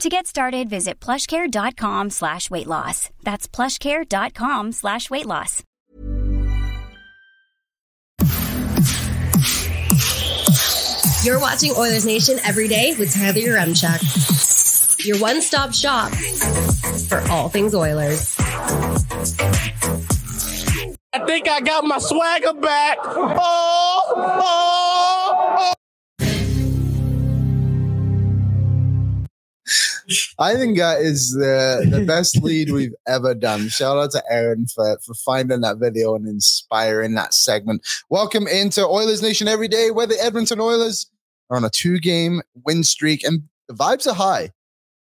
To get started, visit plushcare.com slash weight loss. That's plushcare.com slash weight loss. You're watching Oilers Nation every day with Tyler Yaremchuk. Your one-stop shop for all things Oilers. I think I got my swagger back. Oh, oh. I think that is the the best lead we've ever done. Shout out to Aaron for for finding that video and inspiring that segment. Welcome into Oilers Nation every day, where the Edmonton Oilers are on a two game win streak and the vibes are high.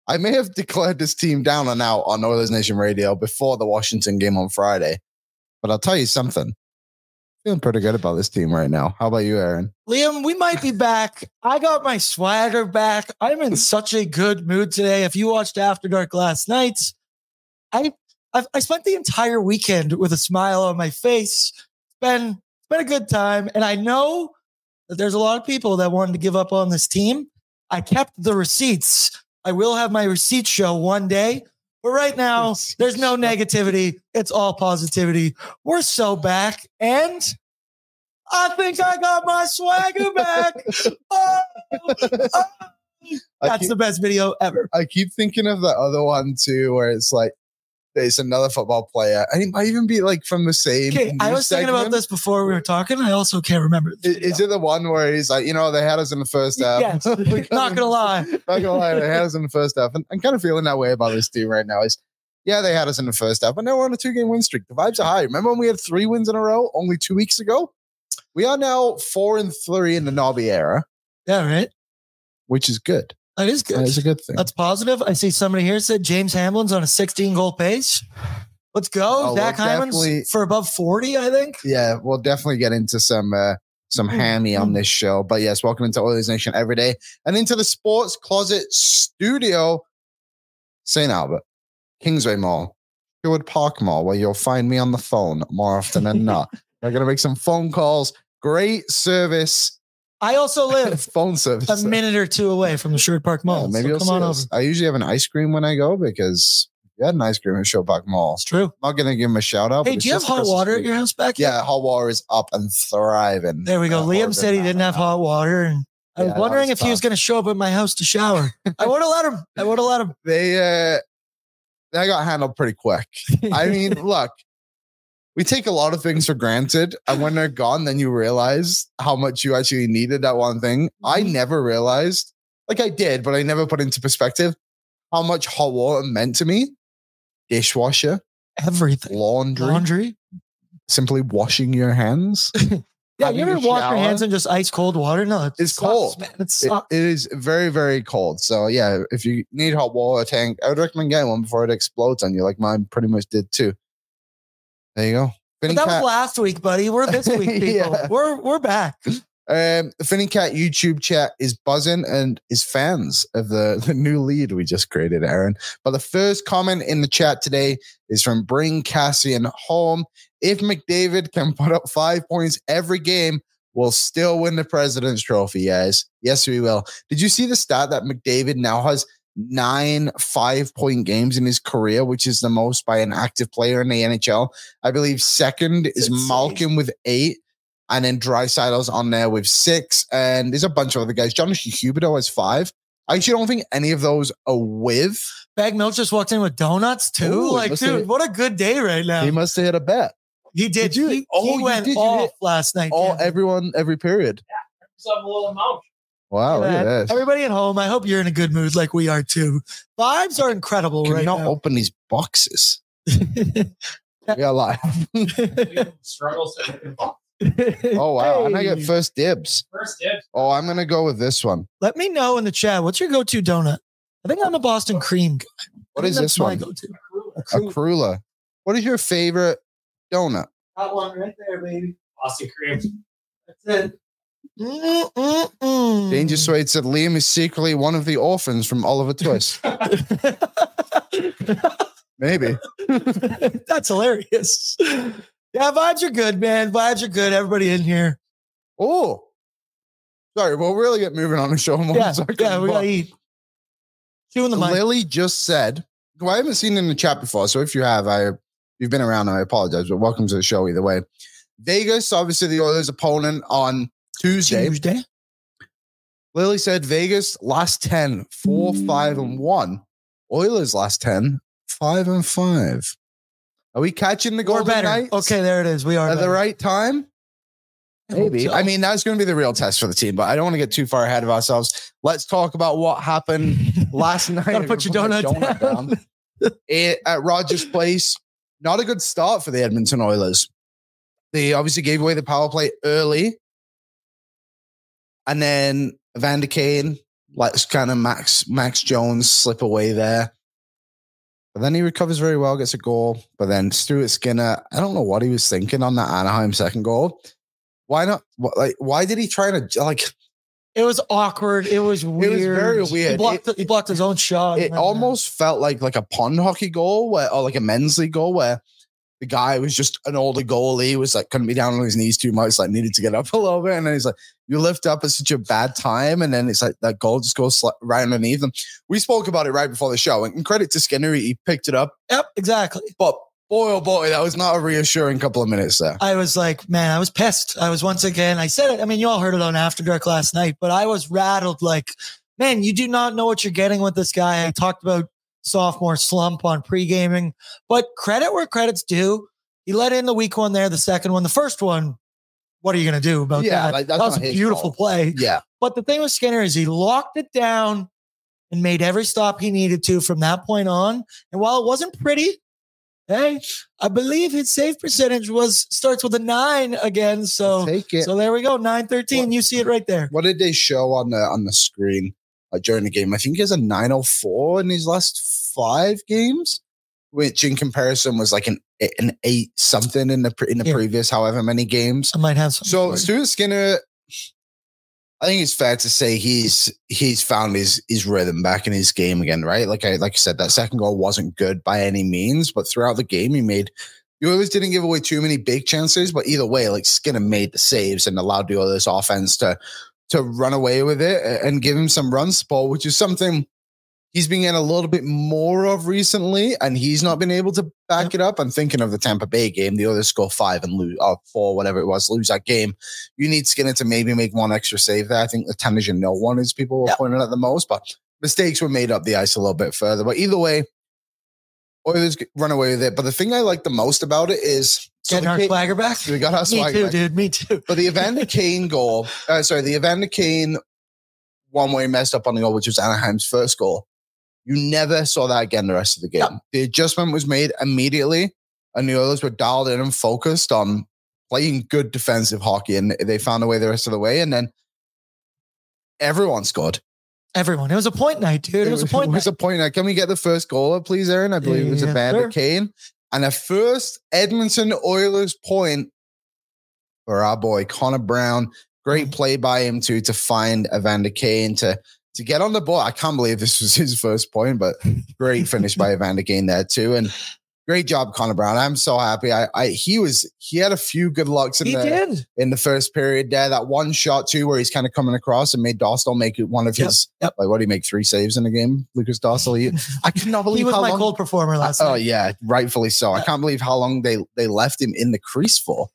I may have declared this team down and out on Oilers Nation Radio before the Washington game on Friday, but I'll tell you something. Feeling pretty good about this team right now. How about you, Aaron? Liam, we might be back. I got my swagger back. I'm in such a good mood today. If you watched After Dark last night, I I've, I spent the entire weekend with a smile on my face. It's been it's been a good time, and I know that there's a lot of people that wanted to give up on this team. I kept the receipts. I will have my receipt show one day, but right now there's no negativity. It's all positivity. We're so back, and I think I got my swagger back. Oh, oh. That's keep- the best video ever. I keep thinking of the other one too, where it's like there's another football player. I it might even be like from the same. Okay, I was thinking about this before we were talking. I also can't remember. I- Is it the one where he's like, you know, they had us in the first half? Yes. Not gonna lie. Not gonna lie, they had us in the first half. And I'm kind of feeling that way about this team right now. Is yeah, they had us in the first half, but now we're on a two game win streak. The vibes are high. Remember when we had three wins in a row only two weeks ago? We are now four and three in the Nobby era, Yeah, right. which is good. That is good. That is a good thing. That's positive. I see somebody here said James Hamblin's on a 16 goal pace. Let's go. Oh, Zach we'll Hyman's for above 40, I think. yeah, we'll definitely get into some uh, some Mm, hammy on mm. this show. But yes, welcome into Oilers Nation every day and into the Sports Closet Studio, St. Albert, Kingsway Mall, Sherwood Park Mall, where you'll find me on the phone more often than not. We're gonna make some phone calls. Great service, I also live phone service. a minute or two away from the Sherwood Park Mall. Yeah, maybe so come on us. over. I usually have an ice cream when I go because you had an ice cream at Park Mall. It's true. I'm not gonna give him a shout out. Hey, do you have hot the water at your house back? yet? Yeah, hot water is up and thriving. There we go. Uh, Liam said he didn't have hot water, and I Yeah, was wondering was if he was going to show up at my house to shower. I would have let him. I would have let him. They uh that got handled pretty quick. I mean, look, we take a lot of things for granted, and when they're gone, then you realize how much you actually needed that one thing. I Mhm. never realized, like I did, but I never put into perspective how much hot water meant to me. Dishwasher, Everything. laundry, Laundry. simply washing your hands. Yeah, you ever wash your hands in just ice cold water? No, it It's sucks, cold. Man. It It- it is very, very cold. So yeah, if you need hot water tank, I would recommend getting one before it explodes on you, like mine pretty much did too. There you go. but that Cat, was last week, buddy. We're this week, people. Yeah. We're we're back. um, the Finning Cat YouTube chat is buzzing and is fans of the, the new lead we just created, Aaron. But the first comment in the chat today is from Bring Cassian home. If McDavid can put up five points every game, we'll still win the President's Trophy, guys. Yes, we will. Did you see the stat that McDavid now has nine five point games in his career, which is the most by an active player in the NHL? I believe second is insane. Malkin with eight. And then Draisaitl's on there with six. And there's a bunch of other guys. Jonathan Huberdeau has five. I actually don't think any of those are with. Bag Milk just walked in with donuts too. Ooh, like, dude, have- what a good day right now. He He, must have hit a bet. did. Did you- He, oh, he you went did, you off hit last night. All yeah. everyone, every period. Wow, look at this. Everybody at home, I hope you're in a good mood like we are too. Vibes are incredible Can right you not now. open these boxes? We are live. struggles to Oh wow. And I get Hey. first dibs. first dibs. Oh, I'm gonna go with this one. Let me know in the chat. What's your go-to donut? I think I'm a Boston cream guy. What I is think this one? go-to. A Krula. What is your favorite donut? That one right there, baby. Boston cream. That's it. Mm-mm-mm. Danger Suede said Liam is secretly one of the orphans from Oliver Twist. Maybe. That's hilarious. Yeah, vibes are good, man. Vibes are good. Everybody in here. Oh. Sorry, we'll really get moving on the show in one Yeah, second, yeah, we gotta eat. Chewing the mic. Lily just said, who I haven't seen in the chat before. So if you have, I you've been around, I apologize, but welcome to the show either way. Vegas, obviously the Oilers opponent on Tuesday. Tuesday. Lily said Vegas last 10, 4, 5, and hmm. 1. Oilers last 10, 5 and 5. Are we catching the We're Golden better. Knights Okay, there it is. We are at the right time? I Maybe. so. I mean, that's going to be the real test for the team, but I don't want to get too far ahead of ourselves. Let's talk about what happened last night. Gotta put your my donut down. It- eh, at Rogers Place. Not a good start for the Edmonton Oilers. They obviously gave away the power play early. And then Vander Kane lets kind of Max Max Jones slip away there. But then he recovers very well, gets a goal. But then Stuart Skinner, I don't know what he was thinking on that Anaheim second goal. Why not? What, like, why did he try to like? It was awkward. It was weird. It was very He weird. blocked, he blocked his own shot. It man. Uh, almost felt like like a pond hockey goal, where or like a men's league goal, where the guy was just an older goalie, was like couldn't be down on his knees too much, like needed to get up a little bit, and then he's like, "You lift up at such a bad time," and then it's like that goal just goes right underneath them. We spoke about it right before the show, and credit to Skinner, he picked it up, Yep, exactly. but boy, oh boy, that was not a reassuring couple of minutes there. I was like, man, I was pissed. I was once again, I said it. I mean, you all heard it on After Dark last night, but I was rattled like, man, you do not know what you're getting with this guy. I talked about sophomore slump on pre gaming, but credit where credit's due. He let in the weak one there, the second one, the first one. What are you going to do about Yeah, that? like, that was a beautiful fault. play. Yeah, But the thing with Skinner is he locked it down and made every stop he needed to from that point on. And while it wasn't pretty, hey, I believe his save percentage was starts with a nine again. So take it. so there we go, nine thirteen. You see it right there. what did they show on the on the screen uh, during the game? I think he has a 904 in his last five games, which in comparison was like an an eight something in the pre- in the Yeah. previous however many games. I might have some. So Stuart Skinner, I think it's fair to say he's he's found his his rhythm back in his game again, right? Like I like I said, that second goal wasn't good by any means, but throughout the game he made. The Oilers didn't give away too many big chances, but either way, like Skinner made the saves and allowed the Oilers offense to to run away with it and give him some run support, which is something he's been getting a little bit more of recently, and he's not been able to back it up. I'm thinking of the Tampa Bay game. The Oilers score five and lose, or four, whatever it was, lose that game. You need Skinner to maybe make one extra save there. I think the ten is Tanner no one is people were Yeah. pointing at the most, but mistakes were made up the ice a little bit further. But either way, Oilers run away with it. But the thing I like the most about it is so getting our Ca- swagger back. we got our Me swagger too, back. dude. Me too. But the Evander Kane goal, uh, sorry, the Evander Kane one where he messed up on the goal, which was Anaheim's first goal. You never saw that again the rest of the game. Yeah. The adjustment was made immediately, and the Oilers were dialed in and focused on playing good defensive hockey, and they found a way the rest of the way. And then everyone scored. Everyone. It was a point night, dude. It, was a point It was night. a point night. Can we get the first goal, please, Aaron? I believe it was a Yeah, Bandit sure. Kane. And a first Edmonton Oilers point for our boy Connor Brown. Great mm-hmm. play by him too to find Evander Kane to to get on the ball. I can't believe this was his first point, but great finish by Evander Kane there too. And great job, Connor Brown. I'm so happy. I, I he was he had a few good lucks in He the did. in the first period there. That one shot too, where he's kind of coming across and made Dostal make it one of Yep, his yep. like what do you make three saves in a game? Lukas Dostal. He, I could not believe He was how my long, cold performer last Oh yeah, rightfully so. I can't believe how long they they left him in the crease for.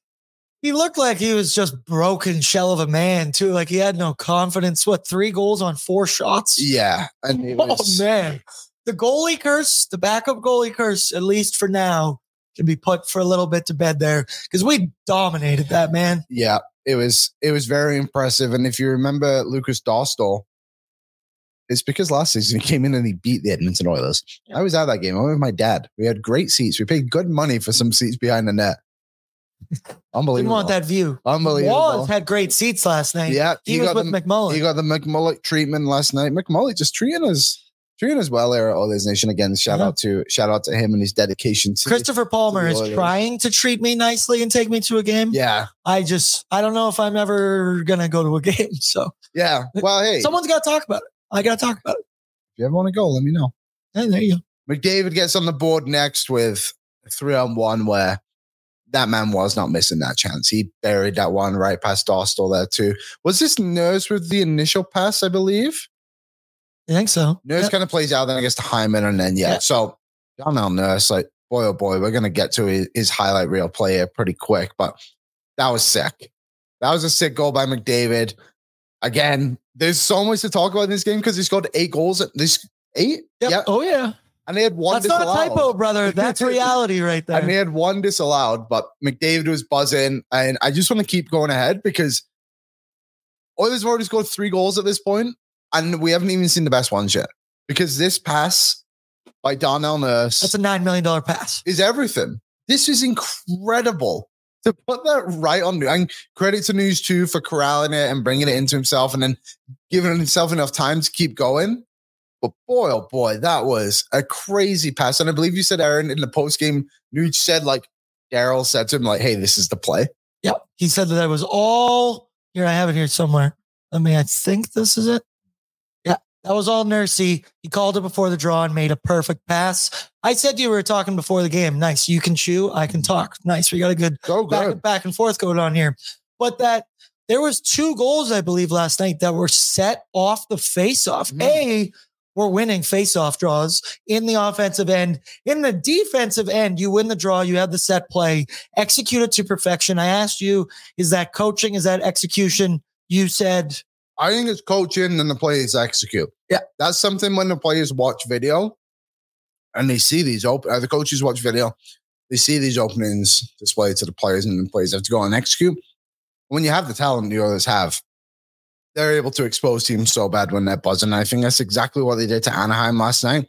He looked like he was just broken shell of a man, too. Like he had no confidence. What, three goals on four shots? Yeah, and it oh, was, Oh man. The goalie curse, the backup goalie curse, at least for now, can be put for a little bit to bed there. Because we dominated that man. yeah, it was it was very impressive. And if you remember Lukas Dostal, it's because last season he came in and he beat the Edmonton Oilers. I was at that game. I went with my dad. We had great seats. We paid good money for some seats behind the net. Didn't want that view. Unbelievable. Wallace had great seats last night. Yeah, He, he was got with them- McMullen. He got the McMulloch treatment last night. McMulloch just treating us treating us well there at Oilers Nation again. Shout Yeah. out to shout out to him and his dedication to Christopher Palmer the is trying to treat me nicely and take me to a game. Yeah, I just, I don't know if I'm ever going to go to a game. So yeah. Well, hey, someone's got to talk about it. I got to talk about it. if you ever want to go, let me know. Hey, there you go. McDavid gets on the board next with three on one where that man was not missing that chance. He buried that one right past Dostal there too. Was this Nurse with the initial pass, I believe? I think so. Nurse Yep. kind of plays out, then to Hyman, and then yeah. Yeah. So Darnell Nurse, like boy oh boy, we're gonna get to his, his highlight reel play here pretty quick, but that was sick. That was a sick goal by McDavid. Again, there's so much to talk about in this game because he scored eight goals. At this eight, Yep. yeah, Oh, yeah. And they had one. That's not a disallowed. typo, brother. That's reality right there. And they had one disallowed, but McDavid was buzzing. And I just want to keep going ahead because Oilers have already scored three goals at this point, and we haven't even seen the best ones yet. Because this pass by Darnell Nurse That's a $9 million pass. is everything. This is incredible. To put that right on, and credit to News 2 for corralling it and bringing it into himself and then giving himself enough time to keep going. But boy, oh boy, that was a crazy pass. And I believe you said, Aaron, in the post game, Nuge said, like, Daryl said to him, like, hey, this is the play. Yep. He said that that was all here. I have it here somewhere. I mean, I think this is it. Yeah. That was all Nursey. He called it before the draw and made a perfect pass. I said you were talking before the game. Nice. You can chew. I can talk. Nice. We got a good So back, good. back and forth going on here. But that there was two goals, I believe, last night that were set off the face-off. Mhm. A, we're winning face-off draws in the offensive end. In the defensive end, you win the draw, you have the set play, execute it to perfection. I asked you, is that coaching? Is that execution? You said, I think it's coaching and the players execute. Yeah. That's something when the players watch video and they see these open, uh, the coaches watch video, they see these openings displayed to the players and the players have to go and execute. When you have the talent the others have, they're able to expose teams so bad when they're buzzing. I think that's exactly what they did to Anaheim last night.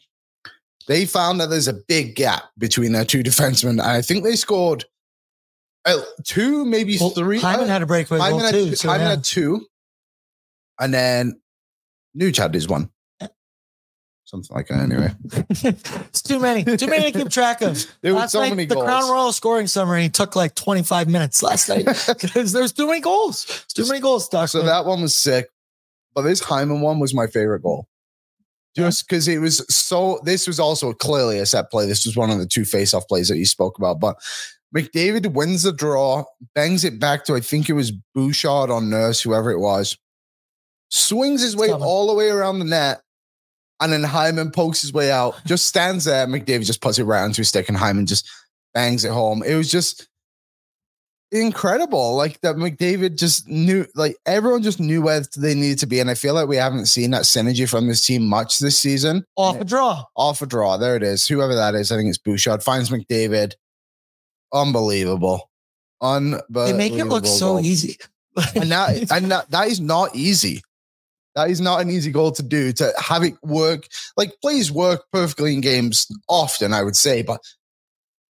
They found that there's a big gap between their two defensemen. I think they scored uh, two, maybe well, three. Hyman had a breakaway Hyman goal had, too. So Hyman yeah. had two. And then Nuge had his one. Something like that, anyway. it's too many, too many to keep track of. There were last so night, the goals. Crown Royal scoring summary took like 25 minutes last night because there's too many goals. There's too many goals, Doc. So that one was sick. But this Hyman one was my favorite goal. Just because it was so, this was also clearly a set play. This was one of the two face off plays that you spoke about. But McDavid wins the draw, bangs it back to, I think it was Bouchard on Nurse, whoever it was, swings his way all the way around the net. And then Hyman pokes his way out, just stands there. McDavid just puts it right onto his stick, and Hyman just bangs it home. It was just incredible. Like that McDavid just knew, like everyone just knew where they needed to be. And I feel like we haven't seen that synergy from this team much this season. off a draw. Off a draw. There it is. Whoever that is, I think it's Bouchard. Finds McDavid. Unbelievable. Unbelievable. They make it look so easy. And that, and that, that is not easy. That is not an easy goal to do. To have it work, like plays work perfectly in games often, I would say, but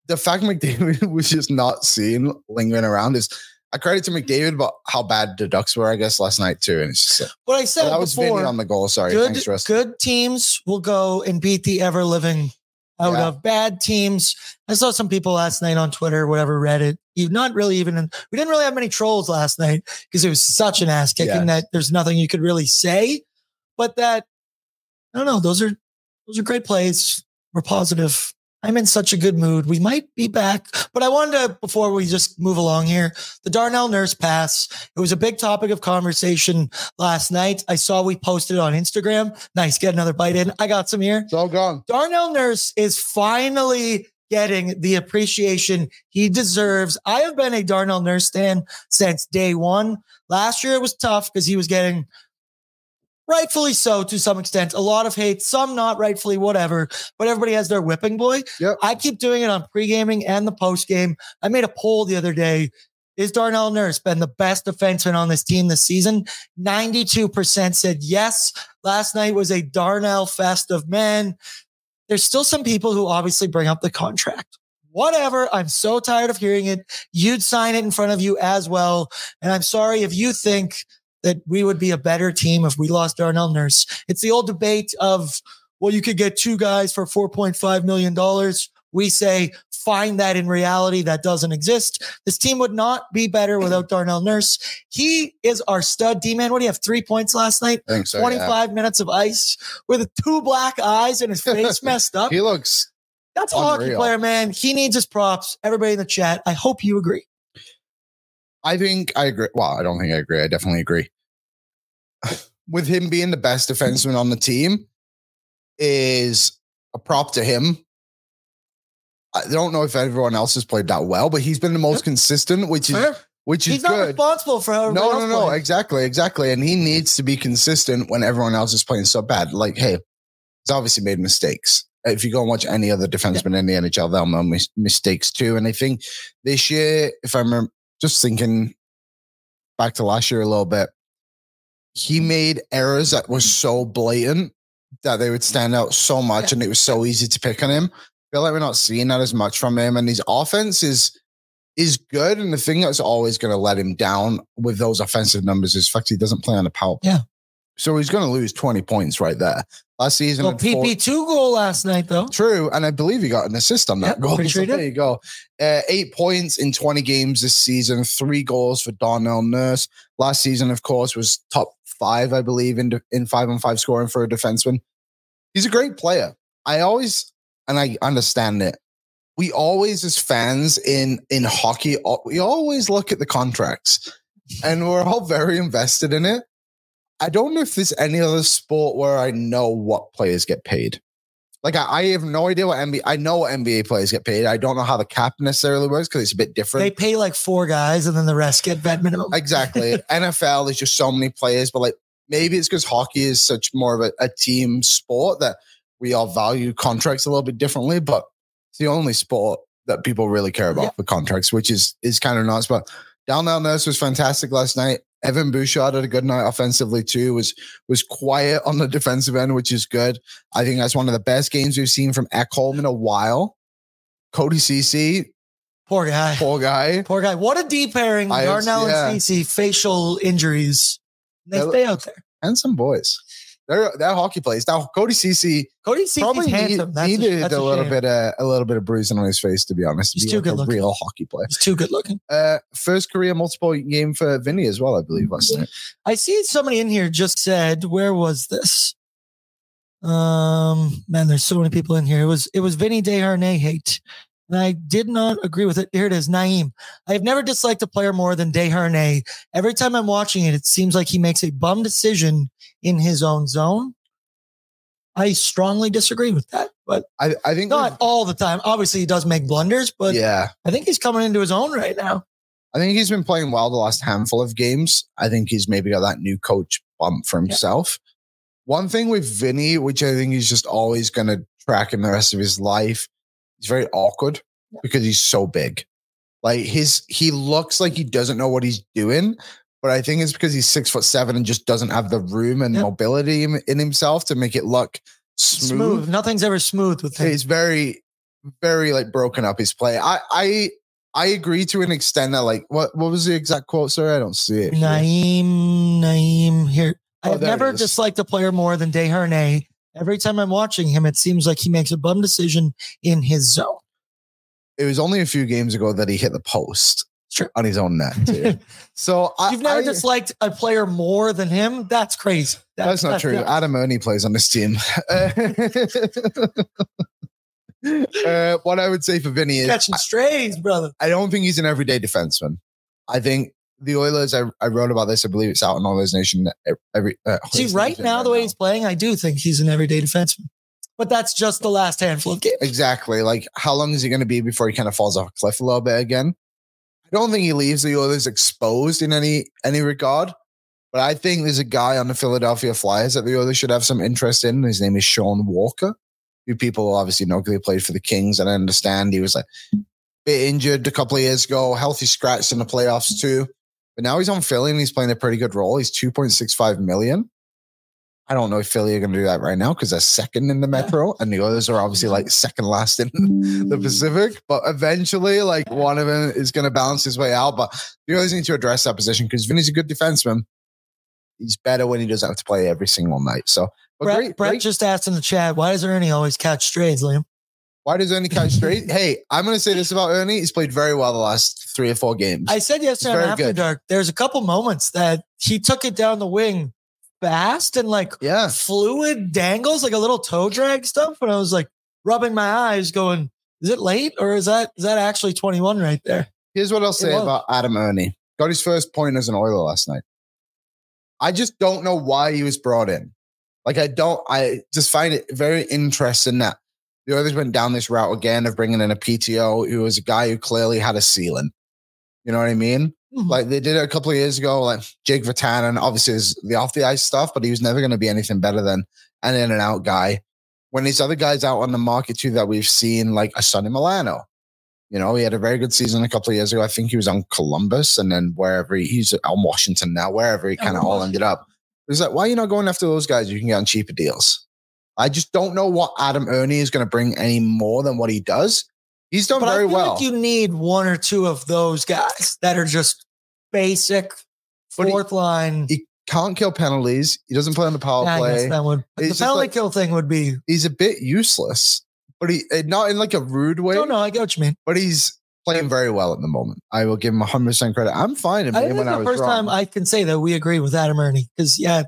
the fact McDavid was just not seen lingering around is I credit to McDavid, but how bad the Ducks were, I guess, last night too. And it's just like, What I said that was Vinny before, on the goal. Sorry, good, thanks, Russ. good teams will go and beat the ever living out Yeah. of bad teams. I saw some people last night on Twitter, whatever, Reddit. Even not really even. In, we didn't really have many trolls last night because it was such an ass kicking Yes. that there's nothing you could really say. But that I don't know. Those are those are great plays. We're positive. I'm in such a good mood. We might be back, but I wanted to before we just move along here. The Darnell Nurse pass. It was a big topic of conversation last night. I saw we posted it on Instagram. Nice, get another bite in. I got some here. It's all gone. Darnell Nurse is finally getting the appreciation he deserves. I have been a Darnell Nurse stan since day one. Last year it was tough because he was getting rightfully so to some extent, a lot of hate, some not rightfully, whatever, but everybody has their whipping boy. Yep. I keep doing it on pre-gaming and the post-game. I made a poll the other day. Is Darnell Nurse been the best defenseman on this team this season? 92% said yes. Last night was a Darnell fest of men. There's still some people who obviously bring up the contract. Whatever. I'm so tired of hearing it. You'd sign it in front of you as well. And I'm sorry if you think that we would be a better team if we lost Darnell Nurse. It's the old debate of, well, you could get two guys for $4.5 million. We say, find that in reality. That doesn't exist. This team would not be better without Darnell Nurse. He is our stud D man. What do you have? Three points last night? I think so. yeah. 25 minutes of ice with two black eyes and his face messed up. He looks That's a hockey player, man. He needs his props. Everybody in the chat, I hope you agree. I think I agree. Well, I don't think I agree. I definitely agree. With him being the best defenseman on the team is a prop to him. I don't know if everyone else has played that well, but he's been the most consistent, which is Fair. which is He's not good. responsible for how No, no, no, exactly, exactly. And he needs to be consistent when everyone else is playing so bad. Like, hey, he's obviously made mistakes. If you go and watch any other defenseman in the NHL, they'll mis- mistakes too. And I think this year, if I remember, just thinking back to last year a little bit, he mm. made errors that were so blatant that they would stand out so much, and it was so easy to pick on him. I feel like we're not seeing that as much from him, and his offense is is good. And the thing that's always going to let him down with those offensive numbers is fact he doesn't play on the power. play. Yeah. So he's going to lose 20 points right there. Last season, Well, had PP2 goal last night, though. True, and I believe he got an assist on that Yeah, goal. So there you go. Uh, eight points in 20 games this season, three goals for Darnell Nurse. Last season, of course, was top five, I believe, in, in five on five scoring for a defenseman. He's a great player. I always, and I understand it. We always, as fans in in hockey, we always look at the contracts, and we're all very invested in it. I don't know if there's any other sport where I know what players get paid. Like I, I have no idea what NBA. I know what NBA players get paid. I don't know how the cap necessarily works because it's a bit different. They pay like four guys and then the rest get vet minimum. Exactly. NFL, there's just so many players, but like maybe it's because hockey is such more of a, a team sport that we all value contracts a little bit differently. But it's the only sport that people really care about Yeah. for contracts, which is is kind of nuts. But Darnell Nurse was fantastic last night. Evan Bouchard had a good night offensively too. Was was quiet on the defensive end, which is good. I think that's one of the best games we've seen from Ekholm in a while. Cody Ceci, Poor guy. poor guy. Poor guy. What a deep pairing. I- Darnell yeah. and Ceci, facial injuries. They Yeah, stay out there. and some boys. They're they're hockey players. Now Cody Ceci Cody Ceci's probably handsome. need- That's a- needed a, a little shame. bit uh, a little bit of bruising on his face to be honest. He's be too like good a looking. real hockey player. He's too good looking. Uh, first career multiple game for Vinny as well, I believe last night. I see somebody in here just said, where was this? Um, man, there's so many people in here. It was it was Vinny Desharnais hate. And I did not agree with it. Here it is, Naeem. I have never disliked a player more than Desharnais. Every time I'm watching it, it seems like he makes a bum decision in his own zone. I strongly disagree with that, but I, I think not all the time. Obviously, he does make blunders, but yeah. I think he's coming into his own right now. I think he's been playing well the last handful of games. I think he's maybe got that new coach bump for himself. One thing with Vinny, which I think he's just always going to track in the rest of his life, he's very awkward because he's so big. Like his, he looks like he doesn't know what he's doing, but I think it's because he's six foot seven and just doesn't have the room and mobility in, in himself to make it look smooth. Smooth. Nothing's ever smooth with him. He's very, very like broken up his play. I I I agree to an extent that like what what was the exact quote? sir? I don't see it. here. Naeem, Naeem here. Oh, I've never disliked a player more than Desharnais. Every time I'm watching him, it seems like he makes a bum decision in his zone. It was only a few games ago that he hit the post Sure. on his own net. Too. so I, You've never I- disliked a player more than him? That's crazy. That- That's not true. Adam Erne plays on this team. uh, what I would say for Vinny is catching strays, brother. I don't think he's an everyday defenseman. I think the Oilers, I, I wrote about this, I believe it's out on Oilers Nation. Every uh, See, right now, the way now. he's playing, I do think he's an everyday defenseman. But that's just the last handful of games. Exactly. Like, how long is he going to be before he kind of falls off a cliff a little bit again? I don't think he leaves the Oilers exposed in any any regard. But I think there's a guy on the Philadelphia Flyers that the Oilers should have some interest in. His name is Sean Walker, who people obviously know because he played for the Kings. And I understand he was like a bit injured a couple of years ago, healthy scratch in the playoffs too. But now he's on Philly and he's playing a pretty good role. He's 2.65 million. I don't know if Philly are going to do that right now because they're second in the Metro and the others are obviously like second last in the mm. Pacific. But eventually, like one of them is going to balance his way out. But you always need to address that position because Vinny's a good defenseman. He's better when he doesn't have to play every single night. So, but Brett, great, Brett great. just asked in the chat, why does Erne always catch strays, Liam? Why does Erne catch straight? hey, I'm going to say this about Erne. He's played very well the last three or four games. I said yesterday on After good. Dark, there's a couple moments that he took it down the wing fast and like yeah. fluid dangles, like a little toe drag stuff. And I was like rubbing my eyes, going, is it late or is that is that actually 21 right there? Here's what I'll say about Adam Erne. Got his first point as an Oiler last night. I just don't know why he was brought in. Like I don't. I just find it very interesting that the Oilers went down this route again of bringing in a PTO who was a guy who clearly had a ceiling. You know what I mean? Mhm. Like they did it a couple of years ago. Like Jake Virtanen, obviously is the off the ice stuff, but he was never going to be anything better than an in and out guy. When these other guys out on the market too that we've seen, like a Sonny Milano, you know, he had a very good season a couple of years ago. I think he was on Columbus and then wherever he, he's on Washington now, wherever he kind of all ended up. It was like, why are you not going after those guys you can get on cheaper deals? I just don't know what Adam Erne is going to bring any more than what he does. He's done But I very feel well. like you need one or two of those guys that are just basic But he- fourth line. he can't kill penalties. He doesn't play on the power Yeah, play. that would the penalty like- kill thing would be He's a bit useless, but he eh, not in like a rude way. no, no, I get what you mean. But he's playing very well at the moment. I will give him 100 percent credit. I'm fine. I think when this I is the was first wrong. time I can say that we agree with Adam Erne. Because yeah,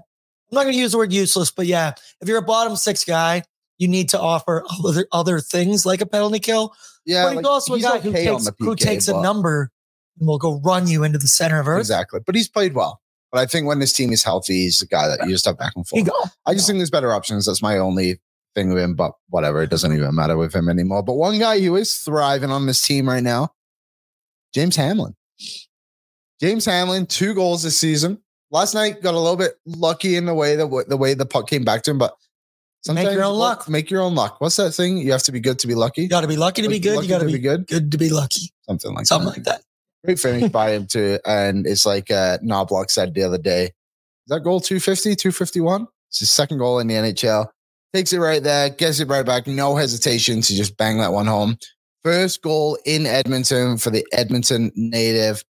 I'm not going to use the word useless, but yeah, if you're a bottom six guy, you need to offer other other things like a penalty kill. yeah, but he's like, also a he's guy who okay on takes the who takes a number and will go run you into the center of earth. Exactly. But he's played well. But I think when this team is healthy, he's the guy that you just have back and forth. I just think there's better options. That's my only thing with him, but whatever. It doesn't even matter with him anymore. But one guy who is thriving on this team right now, James Hamblin. James Hamblin, two goals this season. Last night got a little bit lucky in the way that the way the puck came back to him, but Make your own luck. Make your own luck. What's that thing? You have to be good to be lucky. You got to be lucky to be good. lucky You got to to be be good. good to be lucky. Something like Something that. like that. Great finish by him too. And it's like uh Knoblauch said the other day. Is that goal 250, 251? It's his second goal in the NHL. Takes it right there, gets it right back. No hesitation to just bang that one home. First goal in Edmonton for the Edmonton native.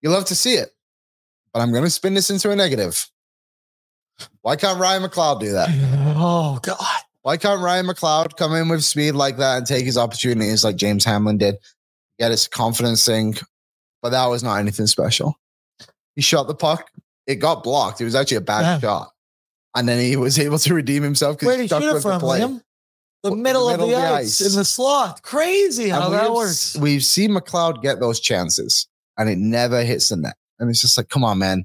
You love to see it. But I'm going to spin this into a negative. Why can't Ryan McLeod do that? Oh God. Why can't Ryan McLeod come in with speed like that and take his opportunities like James Hamblin did? Get his confidence thing. But that was not anything special. He shot the puck. It got blocked. It was actually a bad Yeah. shot. And then he was able to redeem himself because he he stuck shoot it the from, play. Liam? The Well, middle, of the, ice, in the slot. Crazy how that works. we've seen McLeod get those chances and it never hits the net. And it's just like, come on, man.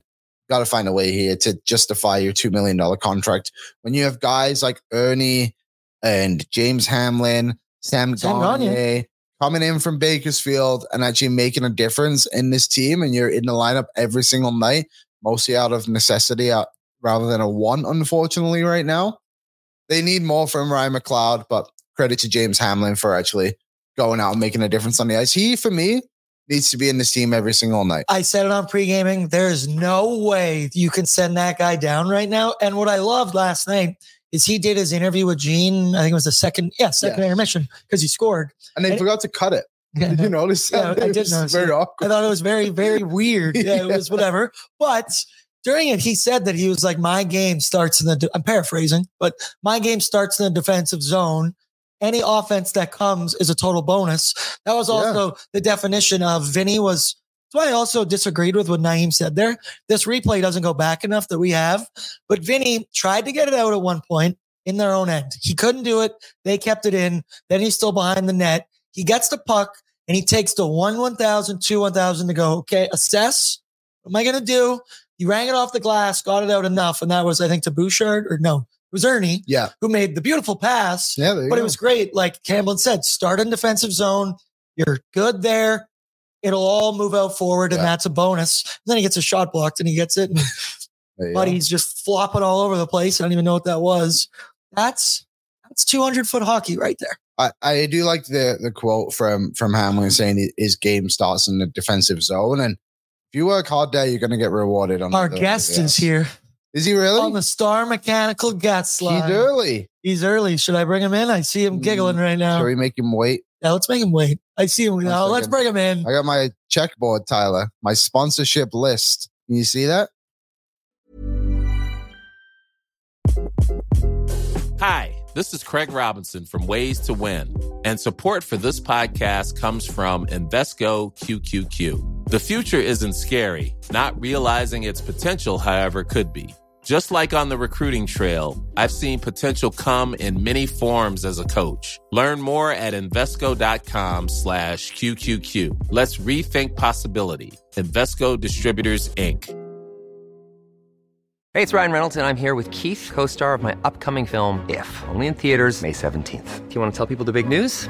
Got to find a way here to justify your $2 million contract. When you have guys like Erne and James Hamblin, Sam, Sam Gagne, Gagne. coming in from Bakersfield and actually making a difference in this team, and you're in the lineup every single night, mostly out of necessity uh, rather than a one, unfortunately, right now. They need more from Ryan McLeod, but credit to James Hamblin for actually going out and making a difference on the ice. He, for me, needs to be in this team every single night. I said it on pre-gaming. There's no way you can send that guy down right now. And what I loved last night is he did his interview with Gene. I think it was the second, yeah, second Yeah. intermission because he scored. And they And- forgot to cut it. Yeah, Did you notice Yeah, that? I did notice Very it. I thought it was very, very weird. Yeah, it was whatever. But during it, he said that he was like, my game starts in the, de- I'm paraphrasing, but my game starts in the defensive zone. Any offense that comes is a total bonus. That was Yeah. also the definition of Vinny was, that's why I also disagreed with what Naeem said there. This replay doesn't go back enough that we have, but Vinny tried to get it out at one point in their own end. He couldn't do it. They kept it in. Then he's still behind the net. He gets the puck and he takes the one 1,000, two 1,000 to go, okay, assess. What am I going to do? He rang it off the glass, got it out enough. And that was, I think, to Bouchard or no, it was Erne Yeah. who made the beautiful pass. Yeah. But it was great. Like Campbell said, start in defensive zone. You're good there. It'll all move out forward, and Yeah. that's a bonus. And then he gets a shot blocked and he gets it. And but he's just flopping all over the place. I don't even know what that was. That's that's 200 foot hockey right there. I, I do like the the quote from from Hamblin saying his game starts in the defensive zone, and if you work hard there, you're going to get rewarded. On Our the, guest yes. is here Is he really? on the Star Mechanical guest He's early. He's early. Should I bring him in? I see him hmm. giggling right now. Shall we make him wait? Yeah, let's make him wait. I see him now. Let's bring him in. I got my checkboard, Tyler. My sponsorship list. Can you see that? Hi, this is Craig Robinson from Ways to Win, and support for this podcast comes from Invesco QQQ. The future isn't scary, not realizing its potential, however, could be. Just like on the recruiting trail, I've seen potential come in many forms as a coach. Learn more at Invesco.com slash QQQ. Let's rethink possibility. Invesco Distributors, Inc. Hey, it's Ryan Reynolds, and I'm here with Keith, co star of my upcoming film, If, only in theaters, May 17th. Do you want to tell people the big news?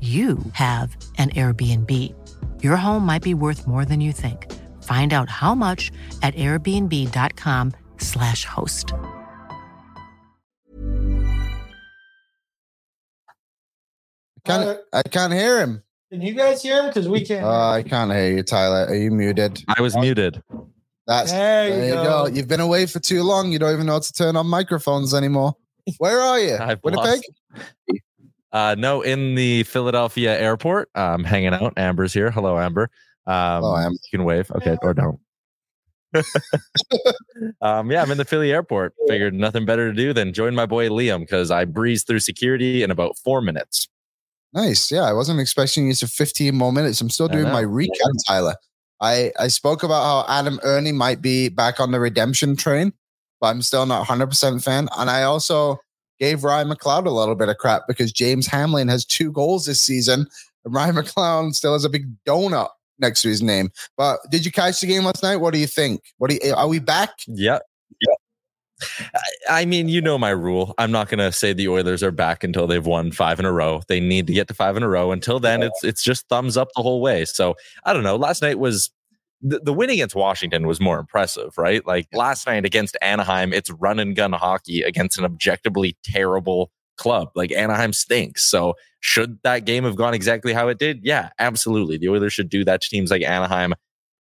you have an Airbnb. Your home might be worth more than you think. Find out how much at airbnb.com/slash host. I can't, I can't hear him. Can you guys hear him? Because we can't. Uh, I can't hear you, Tyler. Are you muted? I was muted. That's There there, you you go. go. You've been away for too long. You don't even know how to turn on microphones anymore. Where are you? I've Winnipeg? lost- Uh, no, in the Philadelphia airport. I'm hanging out. Amber's here. Hello, Amber. Um, Hello, Amber. You can wave. Okay, or don't. um, yeah, I'm in the Philly airport. Figured nothing better to do than join my boy Liam because I breezed through security in about four minutes. Nice. Yeah, I wasn't expecting you to 15 more minutes. I'm still doing my recap, Tyler. I, I spoke about how Adam Erne might be back on the redemption train, but I'm still not 100% fan. And I also gave Ryan McLeod a little bit of crap because James Hamblin has two goals this season. And Ryan McLeod still has a big donut next to his name. But did you catch the game last night? What do you think? What do you, are we back? Yeah. I- I mean, you know my rule. I'm not going to say the Oilers are back until they've won five in a row. They need to get to five in a row. Until then, it's it's just thumbs up the whole way. So I don't know. Last night was the, the win against Washington was more impressive, right? Like last night against Anaheim, it's run and gun hockey against an objectively terrible club. Like Anaheim stinks. So should that game have gone exactly how it did? Yeah, absolutely. The Oilers should do that to teams like Anaheim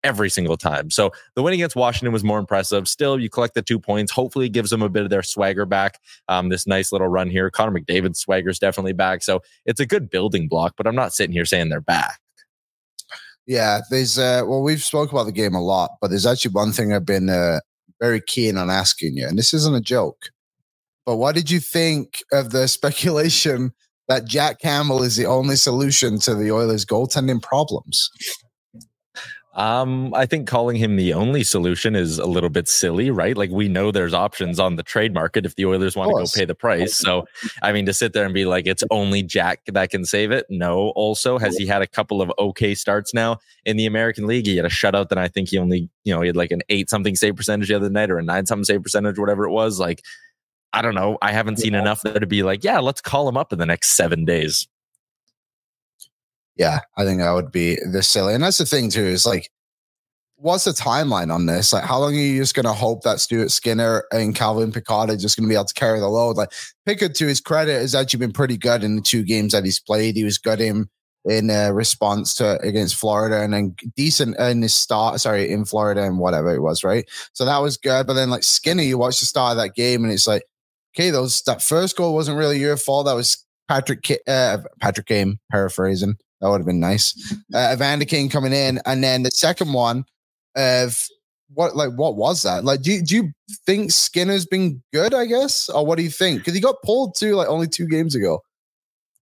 every single time. So the win against Washington was more impressive. Still, you collect the two points. Hopefully, it gives them a bit of their swagger back. Um, this nice little run here. Connor McDavid's swagger is definitely back. So it's a good building block, but I'm not sitting here saying they're back. Yeah, there's uh well, we've spoke about the game a lot, but there's actually one thing I've been uh, very keen on asking you, and this isn't a joke. But what did you think of the speculation that Jack Campbell is the only solution to the Oilers' goaltending problems? Um, I think calling him the only solution is a little bit silly, right? Like we know there's options on the trade market if the Oilers want to go pay the price. So, I mean, to sit there and be like it's only Jack that can save it. No. Also, has he had a couple of okay starts now in the American League? He had a shutout. Then I think he only, you know, he had like an eight something save percentage the other night or a nine something save percentage, whatever it was. Like, I don't know. I haven't seen enough there to be like, yeah, let's call him up in the next seven days. Yeah, I think that would be the silly. And that's the thing too, is like, what's the timeline on this? Like, how long are you just going to hope that Stuart Skinner and Calvin Pickard are just going to be able to carry the load? Like, Pickard, to his credit, has actually been pretty good in the two games that he's played. He was good in in uh, response to against Florida, and then decent in his start. Sorry, in Florida and whatever it was, right? So that was good. But then, like Skinner, you watch the start of that game, and it's like, okay, those that first goal wasn't really your fault. That was Patrick uh, Patrick Kane paraphrasing. That would have been nice. Uh, Evander Kane coming in, and then the second one of what like what was that? Like, do you, do you think Skinner's been good? I guess, or what do you think? Because he got pulled too, like only two games ago.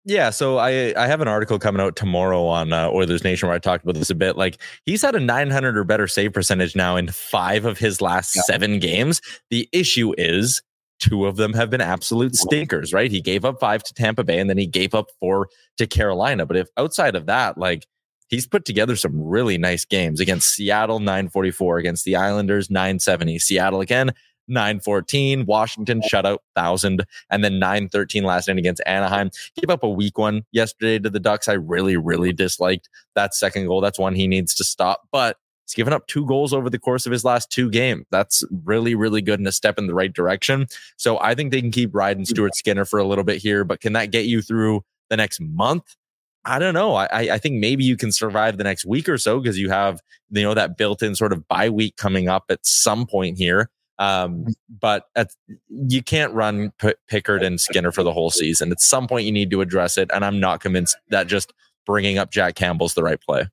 Yeah, so I I have an article coming out tomorrow on uh, Oilers Nation where I talked about this a bit. Like he's had a 900 or better save percentage now in five of his last yeah. seven games. The issue is two of them have been absolute stinkers, right? He gave up five to Tampa Bay and then he gave up four to Carolina. But if outside of that, like he's put together some really nice games against Seattle 944, against the Islanders 970, Seattle again 914, Washington shutout 1000, and then 913 last night against Anaheim. Gave up a weak one yesterday to the Ducks. I really, really disliked that second goal. That's one he needs to stop. But He's given up two goals over the course of his last two games. That's really, really good and a step in the right direction. So I think they can keep riding Stuart Skinner for a little bit here, but can that get you through the next month? I don't know. I, I think maybe you can survive the next week or so because you have, you know, that built in sort of bye week coming up at some point here. Um, but at, you can't run P- Pickard and Skinner for the whole season. At some point, you need to address it. And I'm not convinced that just bringing up Jack Campbell's the right play.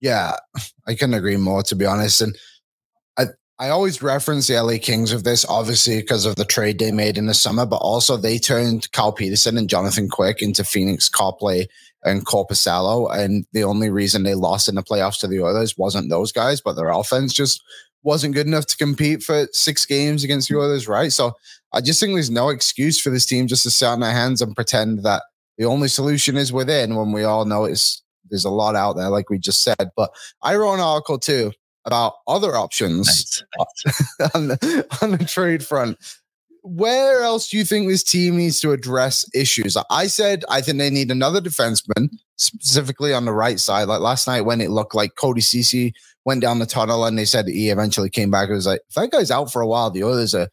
Yeah, I couldn't agree more, to be honest. And I, I always reference the LA Kings of this, obviously, because of the trade they made in the summer, but also they turned Cal Petersen and Jonathan Quick into Pheonix Copley and Korpisalo. And the only reason they lost in the playoffs to the Oilers wasn't those guys, but their offense just wasn't good enough to compete for six games against the Oilers, right? So I just think there's no excuse for this team just to sit on their hands and pretend that the only solution is within when we all know it's there's a lot out there, like we just said. But I wrote an article too about other options nice. on, the, on the trade front. Where else do you think this team needs to address issues? I said I think they need another defenseman, specifically on the right side. Like last night when it looked like Cody Ceci went down the tunnel and they said he eventually came back. It was like, if that guy's out for a while, the others are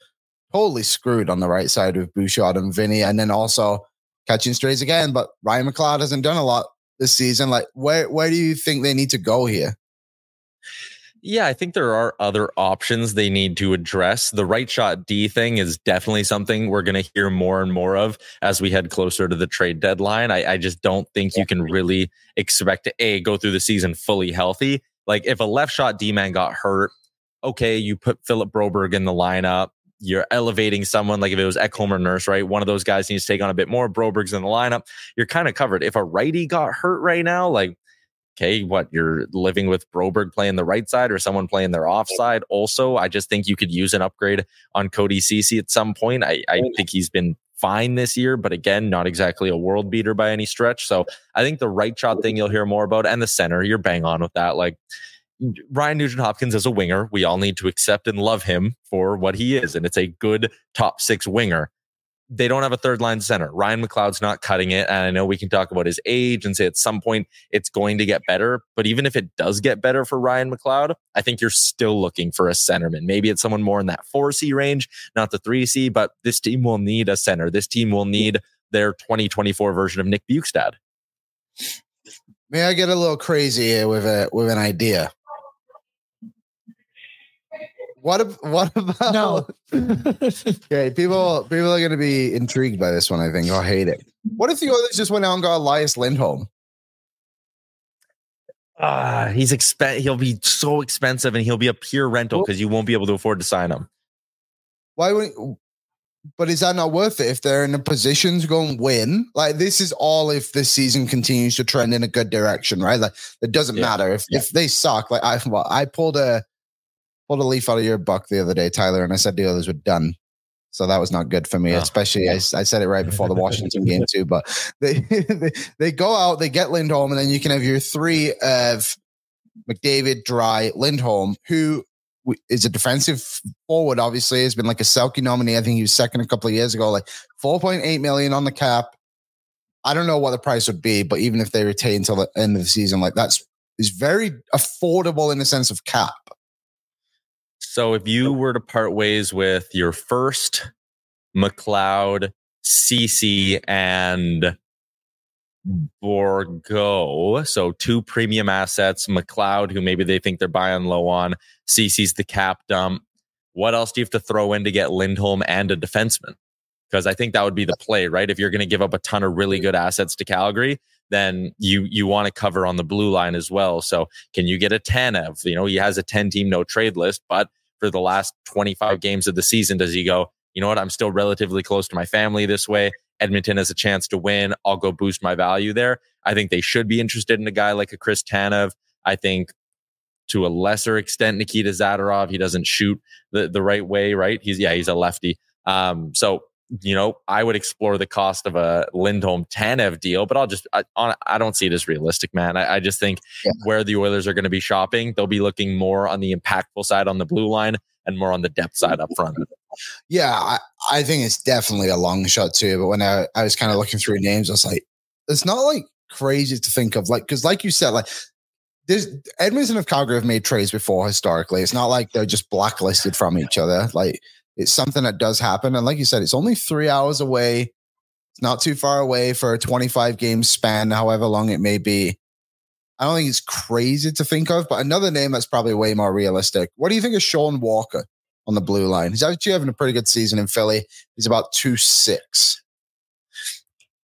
totally screwed on the right side with Bouchard and Vinny. And then also catching strays again. But Ryan McLeod hasn't done a lot this season. Like, where where do you think they need to go here? Yeah, I think there are other options they need to address. The right shot D thing is definitely something we're going to hear more and more of as we head closer to the trade deadline. I, I just don't think you can really expect to A, go through the season fully healthy. Like if a left shot D man got hurt, okay, you put Philip Broberg in the lineup you're elevating someone like if it was Ekholm or Nurse, right? One of those guys needs to take on a bit more. Broberg's in the lineup. You're kind of covered. If a righty got hurt right now, like, okay, what you're living with Broberg playing the right side or someone playing their offside. Also, I just think you could use an upgrade on Cody Ceci at some point. I, I think he's been fine this year, but again, not exactly a world beater by any stretch. So I think the right shot thing you'll hear more about and the center, you're bang on with that. Like Ryan Nugent Hopkins is a winger. We all need to accept and love him for what he is. And it's a good top six winger. They don't have a third line center. Ryan McLeod's not cutting it. And I know we can talk about his age and say at some point it's going to get better. But even if it does get better for Ryan McLeod, I think you're still looking for a centerman. Maybe it's someone more in that 4C range, not the 3C, but this team will need a center. This team will need their 2024 version of Nick Bjugstad. May I get a little crazy with a with an idea? What what about no? okay, people people are going to be intrigued by this one. I think or hate it. What if the Oilers just went out and got Elias Lindholm? Ah, uh, he's exp- He'll be so expensive, and he'll be a pure rental because you won't be able to afford to sign him. Why would but is that not worth it if they're in a position to go and win? Like this is all if this season continues to trend in a good direction, right? Like it doesn't Yeah. matter if if they suck. Like I well, I pulled a pulled a leaf out of your buck the other day, Tyler, and I said the others were done. So that was not good for me, Oh. especially I, I said it right before the Washington game too. But they, they they go out, they get Lindholm, and then you can have your three of McDavid, Drai, Lindholm, who is a defensive forward. Obviously, has been like a Selke nominee. I think he was second a couple of years ago. Like four point eight million on the cap. I don't know what the price would be, but even if they retain till the end of the season, like that's is very affordable in the sense of cap. So if you were to part ways with your first McLeod, Ceci, and Borgo, so two premium assets, McLeod, who maybe they think they're buying low on, Ceci's the cap dump. What else do you have to throw in to get Lindholm and a defenseman? Because I think that would be the play, right? If you're going to give up a ton of really good assets to Calgary, then you you want to cover on the blue line as well. So can you get a 10 of, you know, he has a 10 team no trade list, but for the last 25 games of the season, does he go, you know what, I'm still relatively close to my family this way. Edmonton has a chance to win. I'll go boost my value there. I think they should be interested in a guy like a Chris Tanev. I think to a lesser extent, Nikita Zadorov, he doesn't shoot the, the right way, right? He's, yeah, he's a lefty. Um, so, you know, I would explore the cost of a Lindholm Tanev deal, but I'll just, I, on, I don't see it as realistic, man. I, I just think where the Oilers are going to be shopping, they'll be looking more on the impactful side on the blue line and more on the depth side up front. Yeah, I, I think it's definitely a long shot too. But when I, I was kind of looking through names, I was like, it's not like crazy to think of like because like you said, like there's Edmonton of Calgary have made trades before historically. It's not like they're just blacklisted from each other. Like it's something that does happen. And like you said, it's only three hours away. It's not too far away for a 25 game span, however long it may be. I don't think it's crazy to think of, but another name that's probably way more realistic. What do you think of Sean Walker on the blue line? He's actually having a pretty good season in Philly. He's about two six.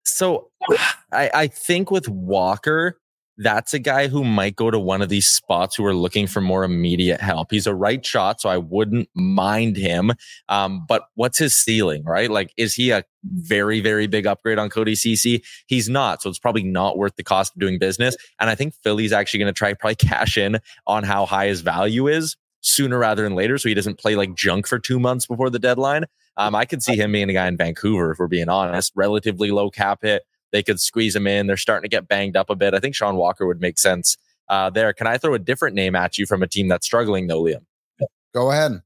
So I, I think with Walker, that's a guy who might go to one of these spots who are looking for more immediate help. He's a right shot, so I wouldn't mind him. Um, but what's his ceiling, right? Like, is he a very, very big upgrade on Cody Ceci? He's not. So it's probably not worth the cost of doing business. And I think Philly's actually going to try probably cash in on how high his value is sooner rather than later. So he doesn't play like junk for two months before the deadline. Um, I could see him being a guy in Vancouver, if we're being honest, relatively low cap hit. They could squeeze him in. They're starting to get banged up a bit. I think Sean Walker would make sense uh, there. Can I throw a different name at you from a team that's struggling, though, Liam? Go ahead.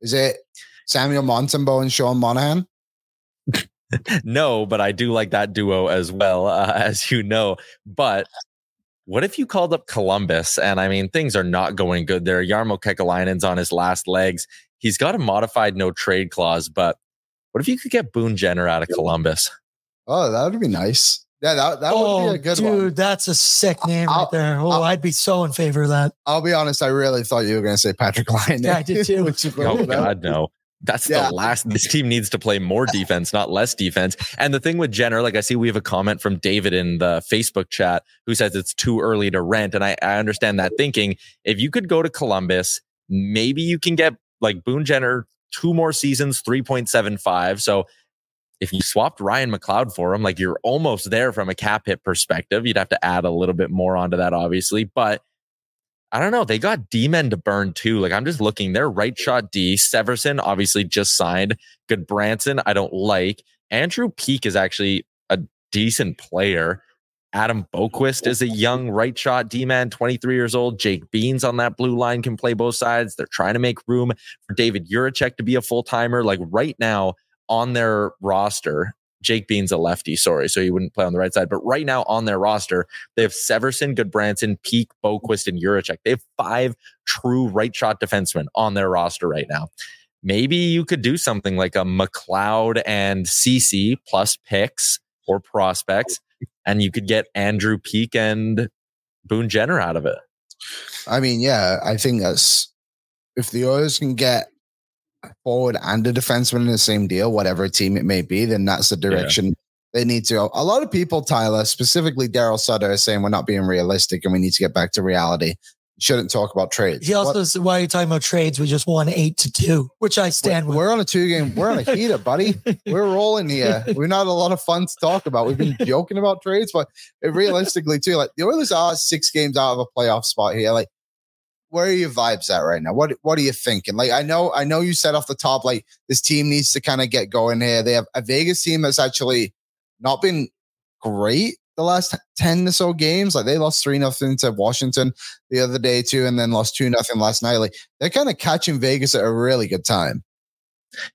Is it Samuel Montembeault and Sean Monahan? no, but I do like that duo as well, uh, as you know. But what if you called up Columbus? And I mean, things are not going good there. Jarmo Kekalainen's on his last legs. He's got a modified no trade clause, but what if you could get Boone Jenner out of Columbus? Oh, that would be nice. Yeah, that, that oh, would be oh, a good dude, one. Dude, that's a sick name right I'll- there. Oh, I'll- I'd be so in favor of that. I'll be honest, I really thought you were going to say Patrik Laine. Yeah, I did too. Oh God, no. That's Yeah. the last. This team needs to play more defense, not less defense. And the thing with Jenner, like I see, we have a comment from David in the Facebook chat who says it's too early to rent, and I, I understand that thinking. If you could go to Columbus, maybe you can get like Boone Jenner two more seasons, three point seven five. So if you swapped Ryan McLeod for him, like you're almost there from a cap hit perspective. You'd have to add a little bit more onto that, obviously, but I don't know. They got D men to burn too. Like I'm just looking, their right shot D. Severson obviously just signed. Gudbranson, I don't like. Andrew Peeke is actually a decent player. Adam Boqvist is a young right shot D man, 23 years old. Jake Bean's on that blue line can play both sides. They're trying to make room for David Jiricek to be a full timer. Like right now on their roster, Jake Bean's a lefty, sorry, so he wouldn't play on the right side. But right now on their roster, they have Severson, Gudbranson, Peeke, Boqvist, and Jiricek. They have five true right shot defensemen on their roster right now. Maybe you could do something like a McLeod and Ceci plus picks or prospects, and you could get Andrew Peeke and Boone Jenner out of it. I mean, yeah, I think that's if the Oilers can get forward and a defenseman in the same deal, whatever team it may be, then that's the direction they need to go. A lot of people, Tyler, specifically Daryl Sutter, is saying we're not being realistic and we need to get back to reality. shouldn't talk about trades. He also What- said, "Why are you talking about trades? We just won eight to two, which I stand with." We're on a two game. We're on a heater, buddy. We're rolling here. We're not a lot of fun to talk about. We've been joking about trades, but realistically, too, like the Oilers are six games out of a playoff spot here. Like, where are your vibes at right now? What What are you thinking? Like, I know, I know you said off the top, like this team needs to kind of get going here. They have a Vegas team that's actually not been great the last 10 or so games. Like they lost 3 nothing to Washington the other day too, and then lost 2 nothing last night. Like they're kind of catching Vegas at a really good time.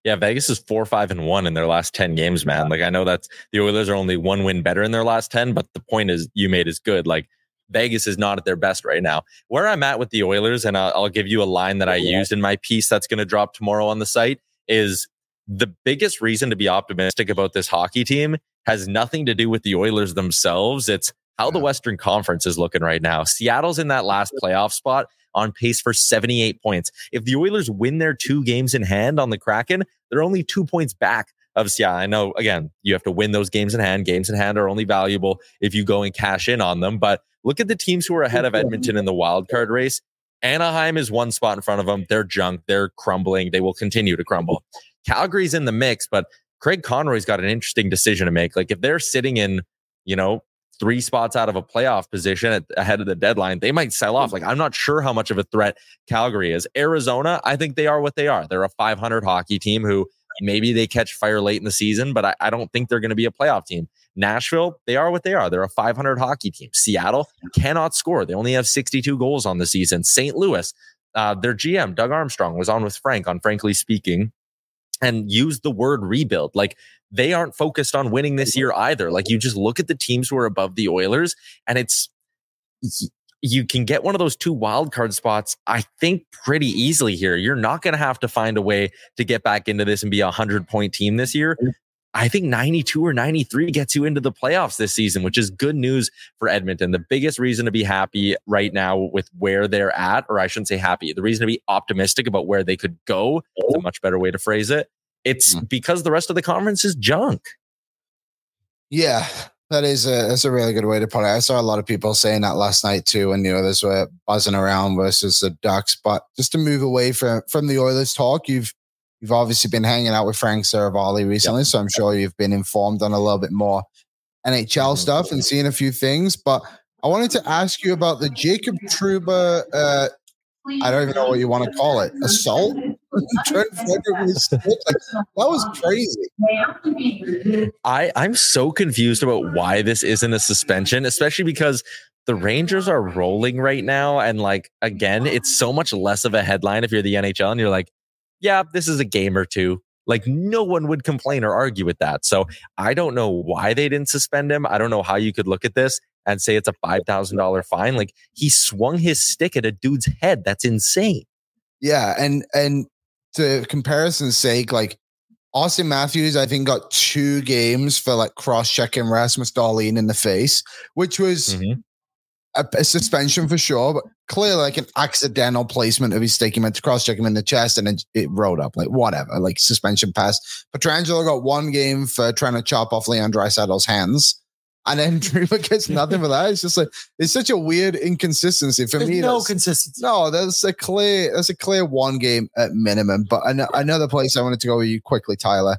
Yeah, Vegas is four, five, and one in their last 10 games, man. Like, I know that the Oilers are only one win better in their last 10, but the point is you made is good. Like, Vegas is not at their best right now. Where I'm at with the Oilers, and I'll, I'll give you a line that I used in my piece that's going to drop tomorrow on the site, is the biggest reason to be optimistic about this hockey team has nothing to do with the Oilers themselves. It's how the Western Conference is looking right now. Seattle's in that last playoff spot on pace for 78 points. If the Oilers win their two games in hand on the Kraken, they're only two points back of Seattle. I know, again, you have to win those games in hand. Games in hand are only valuable if you go and cash in on them. But look at the teams who are ahead of Edmonton in the wild card race. Anaheim is one spot in front of them. They're junk. They're crumbling. They will continue to crumble. Calgary's in the mix, but Craig Conroy's got an interesting decision to make. Like if they're sitting in, you know, three spots out of a playoff position at, ahead of the deadline, they might sell off. Mm. Like I'm not sure how much of a threat Calgary is. Arizona, I think they are what they are. They're a 500 hockey team who maybe they catch fire late in the season, but I, I don't think they're going to be a playoff team. Nashville, they are what they are. They're a 500 hockey team. Seattle cannot score. They only have 62 goals on the season. St. Louis, uh, their GM, Doug Armstrong, was on with Frank on Frankly Speaking and used the word rebuild. Like they aren't focused on winning this year either. Like you just look at the teams who are above the Oilers and it's you can get one of those two wild card spots, I think, pretty easily here. You're not going to have to find a way to get back into this and be a 100 point team this year. I think 92 or 93 gets you into the playoffs this season, which is good news for Edmonton. The biggest reason to be happy right now with where they're at, or I shouldn't say happy, the reason to be optimistic about where they could go, is a much better way to phrase it. It's hmm. because the rest of the conference is junk. Yeah, that is a that's a really good way to put it. I saw a lot of people saying that last night too, when the Oilers were buzzing around versus the Ducks. But just to move away from from the Oilers talk, you've you've obviously been hanging out with Frank Seravalli recently, so I'm sure you've been informed on a little bit more NHL stuff and seeing a few things. But I wanted to ask you about the Jacob Trouba. Uh, I don't even know what you want to call it. Assault. Trent Frederic was sick. Like, that was crazy. I I'm so confused about why this isn't a suspension, especially because the Rangers are rolling right now, and like again, it's so much less of a headline if you're the NHL and you're like, yeah, this is a game or two. Like no one would complain or argue with that. So I don't know why they didn't suspend him. I don't know how you could look at this and say it's a five thousand dollar fine. Like he swung his stick at a dude's head. That's insane. Yeah, and and to comparison's sake, like Auston Matthews, I think got two games for like cross checking Rasmus Dahlin in the face, which was mm-hmm. a, a suspension for sure, but clearly like an accidental placement of his stick. He meant to cross check him in the chest and then it rode up, like whatever, like suspension pass. Pietrangelo got one game for trying to chop off Leon Draisaitl's hands. And then Dreamer gets nothing for that. It's just like it's such a weird inconsistency for There's me. no consistency. no, that's a clear. That's a clear one game at minimum. But an- another place I wanted to go with you quickly, Tyler.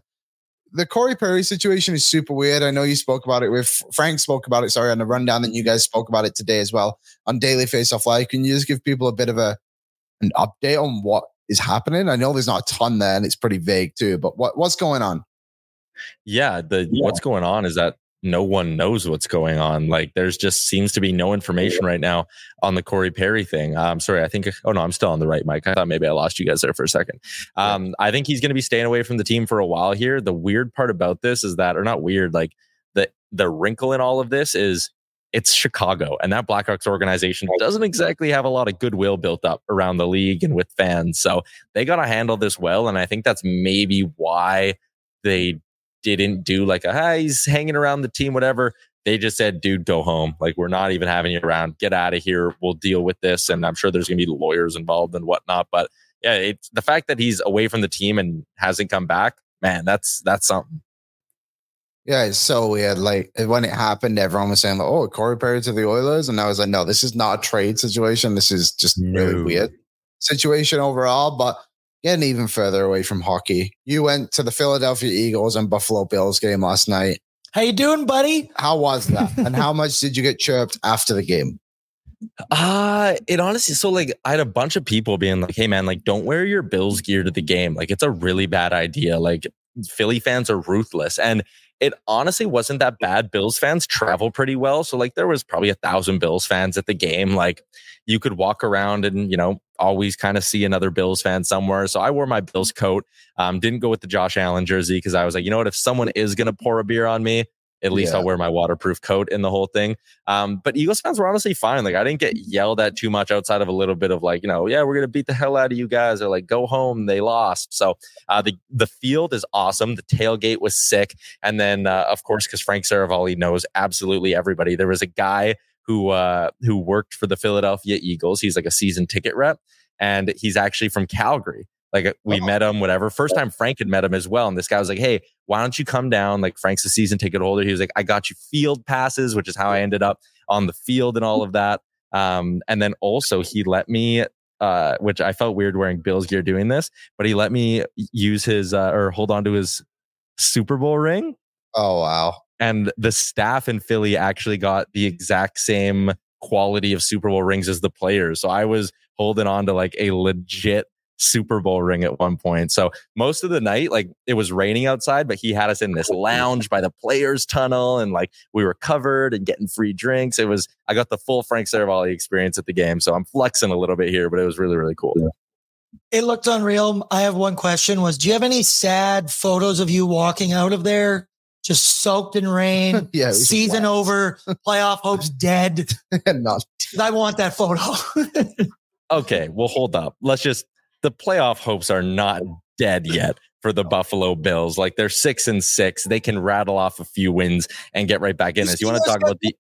The Corey Perry situation is super weird. I know you spoke about it with Frank. Spoke about it. Sorry, on the rundown, and you guys spoke about it today as well on Daily Face Off Live. Can you just give people a bit of a an update on what is happening? I know there's not a ton there, and it's pretty vague too. But what what's going on? Yeah, the what's going on is that no one knows what's going on. Like there's just seems to be no information right now on the Corey Perry thing. I'm sorry, I think oh no, I'm still on the right mic. I thought maybe I lost you guys there for a second. Um, I think he's gonna be staying away from the team for a while here. The weird part about this is that, or not weird, like the the wrinkle in all of this is it's Chicago, and that Blackhawks organization doesn't exactly have a lot of goodwill built up around the league and with fans. So they got to handle this well, and I think that's maybe why they didn't do like a hey, he's hanging around the team, whatever. They just said, dude, go home. Like, we're not even having you around. Get out of here. We'll deal with this. And I'm sure there's going to be lawyers involved and whatnot. But yeah, it's the fact that he's away from the team and hasn't come back, man, that's that's something. Yeah, it's so weird. Like when it happened, everyone was saying, like, "Oh, Corey Perry to the Oilers," and I was like, "No, this is not a trade situation. This is just really weird situation overall." But getting even further away from hockey, you went to the Philadelphia Eagles and Buffalo Bills game last night. How you doing, buddy? How was that? and how much did you get chirped after the game? Uh it honestly so like I had a bunch of people being like, hey man, like don't wear your Bills gear to the game. Like it's a really bad idea. Like Philly fans are ruthless. And it honestly wasn't that bad. Bills fans travel pretty well. So like there was probably a thousand Bills fans at the game. Like you could walk around and, you know, always kind of see another Bills fan somewhere. So I wore my Bills coat. Um, didn't go with the Josh Allen jersey because I was like, you know what, if someone is gonna pour a beer on me, at least Yeah. I'll wear my waterproof coat in the whole thing. Um, but Eagles fans were honestly fine. Like I didn't get yelled at too much outside of a little bit of like, you know, yeah, we're gonna beat the hell out of you guys, or like go home, they lost. So uh, the the field is awesome. The tailgate was sick, and then uh, of course, because Frank Seravalli knows absolutely everybody. There was a guy who uh, who worked for the Philadelphia Eagles. He's like a season ticket rep, and he's actually from Calgary. Like uh, we met him, whatever. First time Frank had met him as well. And this guy was like, Hey, why don't you come down? Like Frank's a season ticket holder. He was like, I got you field passes, which is how I ended up on the field and all of that. Um, and then also he let me, uh, which I felt weird wearing Bills gear doing this, but he let me use his, uh, or hold on to his Super Bowl ring. Oh wow. And the staff in Philly actually got the exact same quality of Super Bowl rings as the players. So I was holding on to like a legit Super Bowl ring at one point. So most of the night, like it was raining outside, but he had us in this lounge by the players tunnel and like we were covered and getting free drinks. It was, I got the full Frank Seravalli experience at the game. So I'm flexing a little bit here, but it was really, really cool. It looked unreal. I have one question was, do you have any sad photos of you walking out of there just soaked in rain? Yeah, Season over, playoff hopes dead. Not I want that photo. Okay, well, hold up. Let's just the playoff hopes are not dead yet for the Buffalo Bills. Like they're six and six. They can rattle off a few wins and get right back in The. You want to talk about the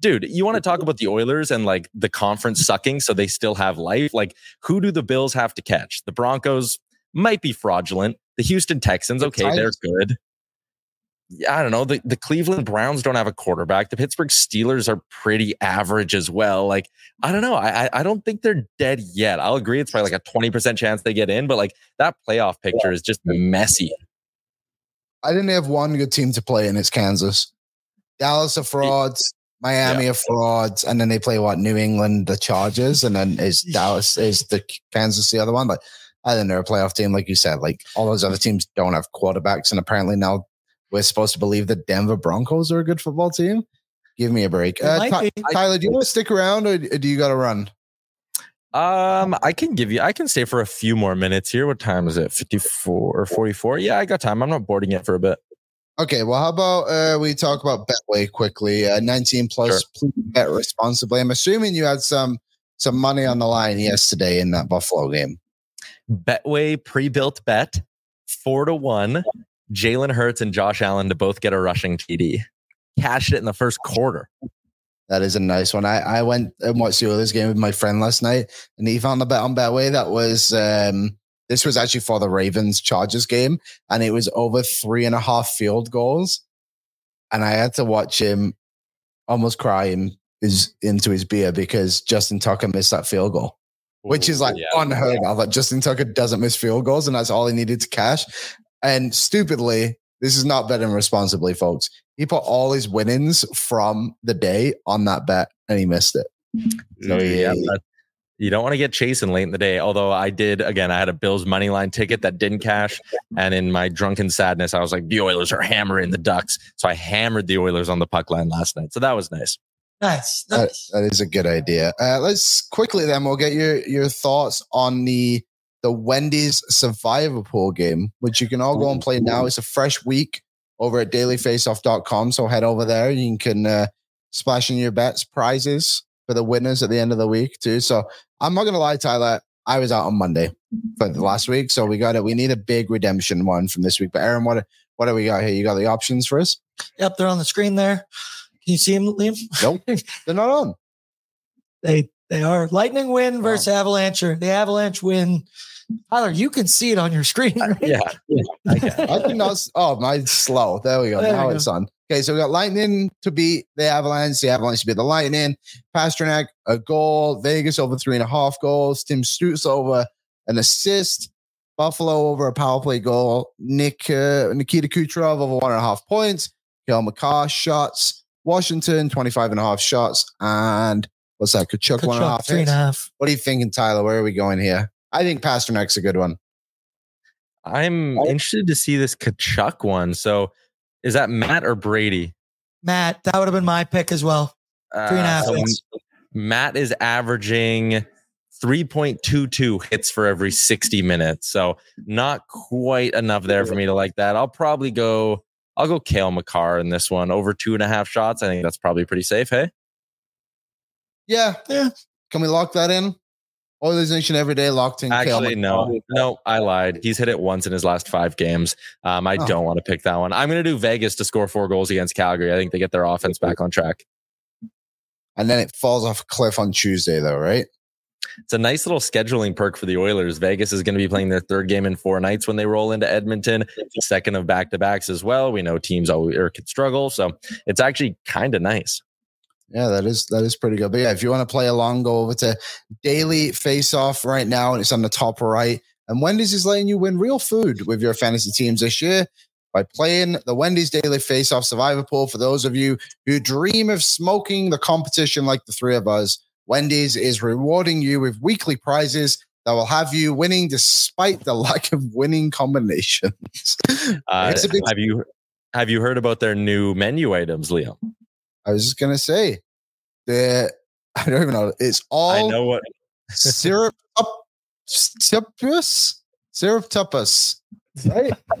dude, you want to talk about the Oilers and like the conference sucking so they still have life? Like, who do the Bills have to catch? The Broncos might be fraudulent. The Houston Texans, okay, they're good. Yeah, I don't know. The, the Cleveland Browns don't have a quarterback. The Pittsburgh Steelers are pretty average as well. Like, I don't know. I, I I don't think they're dead yet. I'll agree. It's probably like a 20% chance they get in, but like that playoff picture is just messy. I didn't have one good team to play in. It's Kansas. Dallas are frauds. Miami are frauds, and then they play what New England, the Chargers, and then is Dallas is the Kansas the other one. But I think they're a playoff team, like you said. Like all those other teams don't have quarterbacks, and apparently now we're supposed to believe the Denver Broncos are a good football team. Give me a break, They uh, Ty- Tyler. Do you want to stick around, or do you got to run? Um, I can give you, I can stay for a few more minutes here. What time is it? 54 or 44? Yeah, I got time. I'm not boarding it for a bit. Okay, well, how about uh, we talk about Betway quickly? Uh, 19 plus, please bet responsibly. I'm assuming you had some some money on the line yesterday in that Buffalo game. Betway pre-built bet, four to one. Jalen Hurts and Josh Allen to both get a rushing TD. Cashed it in the first quarter. That is a nice one. I, I went and watched the Oilers game with my friend last night, and he found a bet on Betway that was um, this was actually for the Ravens Chargers game, and it was over three and a half field goals. And I had to watch him almost cry him his, into his beer because Justin Tucker missed that field goal. which is like Yeah. unheard of. Like Justin Tucker doesn't miss field goals, and that's all he needed to cash. And stupidly, this is not betting responsibly, folks. He put all his winnings from the day on that bet, and he missed it. So yeah, that- you don't want to get chasing late in the day. Although I did again, I had a Bills money line ticket that didn't cash, and in my drunken sadness, I was like, the Oilers are hammering the Ducks, so I hammered the Oilers on the puck line last night. So that was nice. nice. That, that is a good idea. Uh, let's quickly then we'll get your your thoughts on the the Wendy's Survivor Pool game, which you can all go and play now. It's a fresh week over at dailyfaceoff.com. So head over there. You can uh, splash in your bets, prizes for the winners at the end of the week too. So I'm not gonna lie, Tyler. I was out on Monday for the last week, so we got it. We need a big redemption one from this week. But Aaron, what what do we got here? You got the options for us? Yep, they're on the screen there. Can you see them, Liam? Nope, they're not on. They they are Lightning win versus Avalanche. The Avalanche win Tyler, you can see it on your screen. Right? Yeah, I think that's oh mine's slow. There we go. There now we it's on. Okay, so we got Lightning to beat the Avalanche. The Avalanche to beat the Lightning. Pastrnak a goal. Vegas over three and a half goals. Tim Stutz over an assist. Buffalo over a power play goal. Nick uh, Nikita Kucherov over one and a half points. Cale Makar shots. Washington 25 and a half shots. And what's that? Tkachuk, one and a Tkachuk, half. three and a hits. half. What are you thinking, Tyler? Where are we going here? I think Pastrnak's a good one. I'm interested to see this Tkachuk one. So, is that Matt or Brady? Matt, that would have been my pick as well. Three and a Uh, so. Matt is averaging 3.22 hits for every 60 minutes. So not quite enough there for me to like that. I'll probably go, I'll go Cale Makar in this one over two and a half shots. I think that's probably pretty safe. Hey, Yeah. Yeah. Can we lock that in? Oilers Nation every day locked in. Actually, no, no, I lied. He's hit it once in his last five games. Um, I Oh. don't want to pick that one. I'm going to do Vegas to score four goals against Calgary. I think they get their offense back on track. And then it falls off a cliff on Tuesday, though, right? It's a nice little scheduling perk for the Oilers. Vegas is going to be playing their third game in four nights when they roll into Edmonton, second of back to backs as well. We know teams always or could struggle, so it's actually kind of nice. Yeah, that is that is pretty good. But yeah, if you want to play along, go over to Daily Face Off right now, and it's on the top right. And Wendy's is letting you win real food with your fantasy teams this year by playing the Wendy's Daily Face Off Survivor Pool. For those of you who dream of smoking the competition like the three of us, Wendy's is rewarding you with weekly prizes that will have you winning despite the lack of winning combinations. Uh, big- have you have you heard about their new menu items, Liam? I was just gonna say, the I don't even know. It's all I know what syrup up syrup syrup tuppus. Right?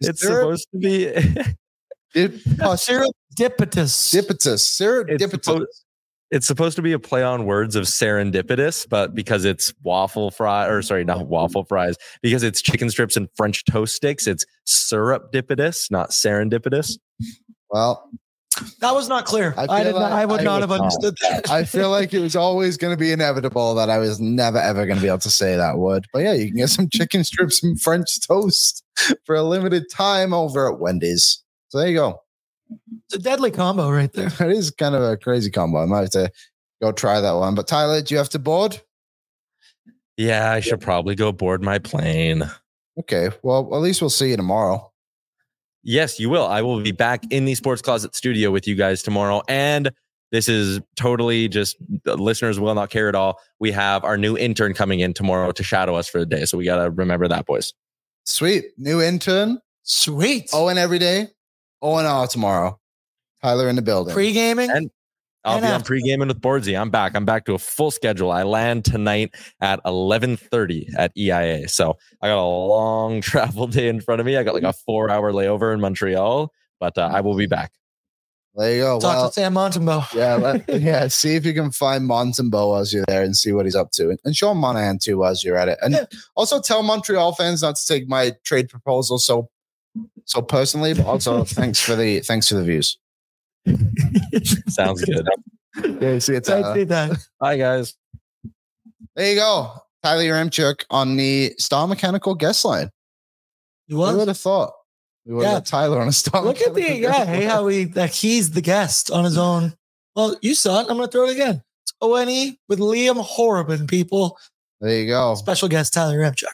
it's Syrup supposed to be. dip- uh, Syrup dipitus. dipitus. Syrup It's dipitus. supposed- it's supposed to be a play on words of serendipitous, but because it's waffle fry or sorry, not waffle fries, because it's chicken strips and French toast sticks, it's syrup dipitous, not serendipitous. Well, That was not clear. I I, feel did not, I would I not was have understood that. I feel like it was always going to be inevitable that I was never ever going to be able to say that word. But yeah, you can get some chicken strips and French toast for a limited time over at Wendy's. So there you go. It's a deadly combo right there. It is kind of a crazy combo. I might have to go try that one. But Tyler, do you have to board? Yeah, I should probably go board my plane. Okay. Well, at least we'll see you tomorrow. Yes, you will. I will be back in the Sports Closet studio with you guys tomorrow. And this is totally just the listeners will not care at all. We have our new intern coming in tomorrow to shadow us for the day. So we got to remember that, boys. Sweet. New intern. Sweet. Owen every day. Owen R tomorrow. Tyler in the building. Pre gaming. And I'll And be on after- pre-gaming with Boardsy. I'm back. I'm back to a full schedule. I land tonight at 11:30 at EIA. So I got a long travel day in front of me. I got like a four-hour layover in Montreal, but uh, I will be back. there you go. Talk Well, to Sam Montembeault. yeah, let, yeah. See if you can find Montembeault as you're there and see what he's up to, and Sean Monahan too as you're at it. And Yeah. also tell Montreal fans not to take my trade proposal so so personally, but also thanks for the thanks for the views. Sounds good. Yeah, see it's I see that. Bye, guys. there you go. Tyler Yaremchuk on the Star Mechanical guest line. You Who would have thought? We would Yeah. got Tyler on a Star Look at the Mechanical yeah, guest hey, how he that he's the guest on his own. Well, you saw it. I'm gonna throw it again. It's ONE with Liam Horrobin, people. There you go. Special guest Tyler Remchuk.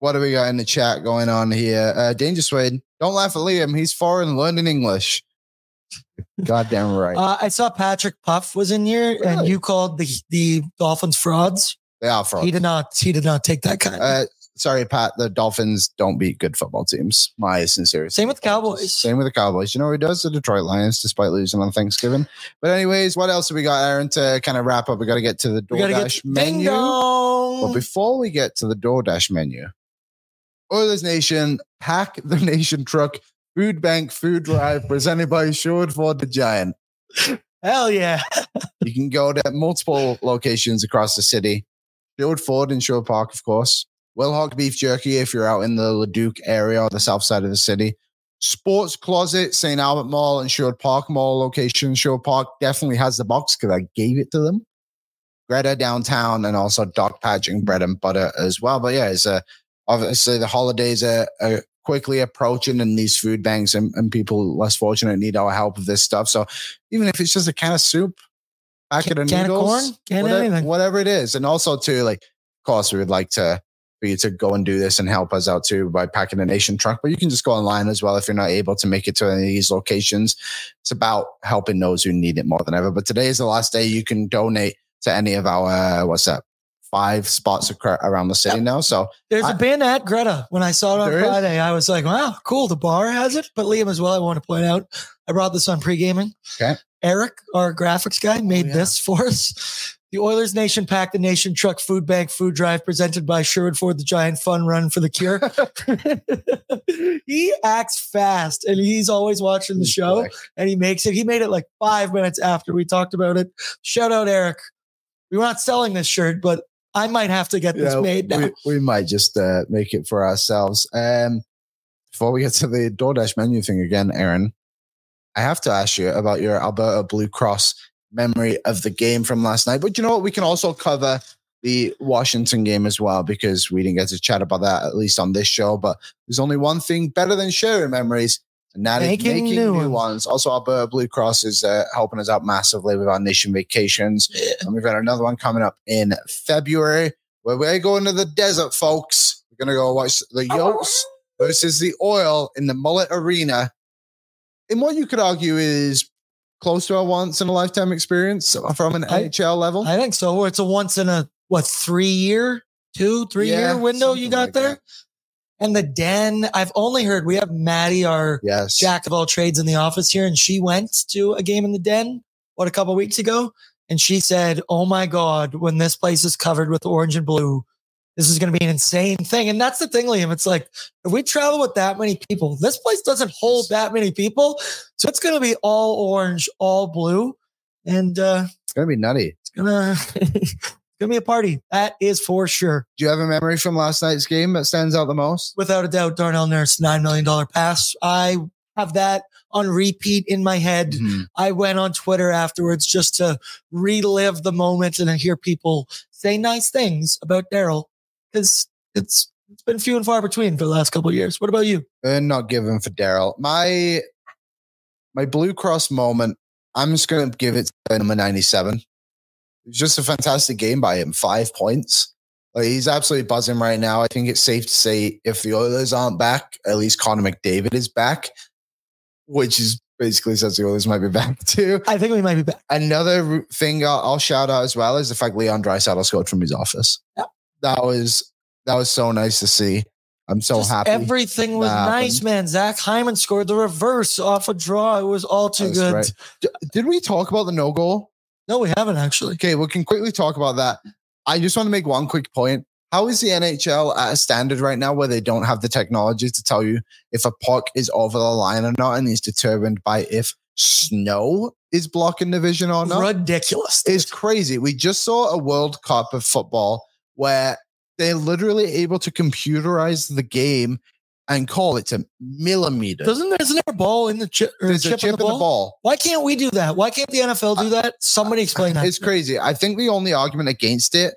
What do we got in the chat going on here? Uh, Danger Suede. Don't laugh at Liam. He's foreign learning English. Goddamn right. Uh, I saw Patrick Puff was in here, and you called the the Dolphins frauds. they are frauds. He did not. He did not take that kind. Uh, sorry, Pat. The Dolphins don't beat good football teams. My sincere. Same with the Cowboys. Same with the Cowboys. You know what he does? The Detroit Lions, despite losing on Thanksgiving. But anyways, what else have we got, Aaron? To kind of wrap up, we got to get to the DoorDash ding menu. But before we get to the DoorDash menu, Oilers Nation, pack the nation truck, food bank, food drive, presented by Sherwood Ford the Giant. Hell yeah! You can go to multiple locations across the city. Sherwood Ford in Sherwood Park, of course. Wilhock Beef Jerky if you're out in the Leduc area or the south side of the city. Sports Closet, St. Albert Mall and Sherwood Park Mall location. Sherwood Park definitely has the box because I gave it to them. Greta downtown and also Doc Patching bread and butter as well. But yeah, it's uh, obviously the holidays are, are quickly approaching and these food banks and, and people less fortunate need our help with this stuff. So even if it's just a can of soup, packet of Can of corn? Can of whatever, anything. whatever it is. And also too, like, of course, we would like to for you to go and do this and help us out too by packing a nation truck. But you can just go online as well if you're not able to make it to any of these locations. It's about helping those who need it more than ever. But today is the last day you can donate to any of our uh, what's that? Five spots around the city now. So There's I- a band at Greta. When I saw it on There is? Friday, I was like, wow, cool. The bar has it. But Liam as well, I want to point out, I brought this on pre-gaming. Okay. Eric, our graphics guy, made Oh, yeah. this for us. The Oilers Nation Pack the Nation Truck Food Bank Food Drive presented by Sherwood Ford, the Giant Fun Run for the Cure. he acts fast and he's always watching the show and he makes it. He made it like five minutes after we talked about it. Shout out, Eric. We were not selling this shirt, but I might have to get this Yeah, made now. we, we might just uh, make it for ourselves. Um, before we get to the DoorDash menu thing again, Aaron, I have to ask you about your Alberta Blue Cross memory of the game from last night. But you know what? We can also cover the Washington game as well because we didn't get to chat about that at least on this show. But there's only one thing better than sharing memories. And that is Making making, new new, ones. ones. Also, Alberta Blue Cross is uh, helping us out massively with our nation vacations. And we've got another one coming up in February where we're going to the desert, folks. We're going to go watch the Yotes versus the Oil in the Mullet Arena. In what you could argue is close to a once in a lifetime experience from an I- NHL level. I think so. It's a once in a what three year, two, three Yeah, year window you got like there. that. And the den, I've only heard we have Maddie, our yes. jack of all trades in the office here, and she went to a game in the den, what, a couple weeks ago. And she said, Oh my God, when this place is covered with orange and blue, this is going to be an insane thing. And that's the thing, Liam. It's like, if we travel with that many people, this place doesn't hold that many people. So it's going to be all orange, all blue. And uh, It's going to be nutty. it's gonna it's gonna be a party. That is for sure. Do you have a memory from last night's game that stands out the most? Without a doubt, Darnell Nurse, nine million dollar pass. I have that on repeat in my head. Mhm. I went on Twitter afterwards just to relive the moment and hear people say nice things about Daryl because it's it's been few and far between for the last couple of years. What about you? and not given for Daryl. My my Blue Cross moment, I'm just gonna give it to number 97. Just a fantastic game by him. Five points. Like, he's absolutely buzzing right now. I think it's safe to say if the Oilers aren't back, at least Connor McDavid is back, which is basically says the Oilers might be back too. I think we might be back. Another thing I'll, I'll shout out as well is the fact Leon Draisaitl scored from his office. Yep. That was that was so nice to see. I'm so Just happy. Everything was that nice, man. Zach Hyman scored the reverse off a draw. It was all too That's good. right. D- Did we talk about the no goal? No, we haven't actually. Okay, we can quickly talk about that. I just want to make one quick point. How is the NHL at a standard right now where they don't have the technology to tell you if a puck is over the line or not and is determined by if snow is blocking the vision or not? Ridiculous. It's crazy. We just saw a World Cup of football where they're literally able to computerize the game and call it to millimeters. Doesn't there, isn't there a ball in the chip or There's a chip, chip in the ball? Why can't we do that? Why can't the NFL do that? Somebody explain that. It's crazy. I think the only argument against it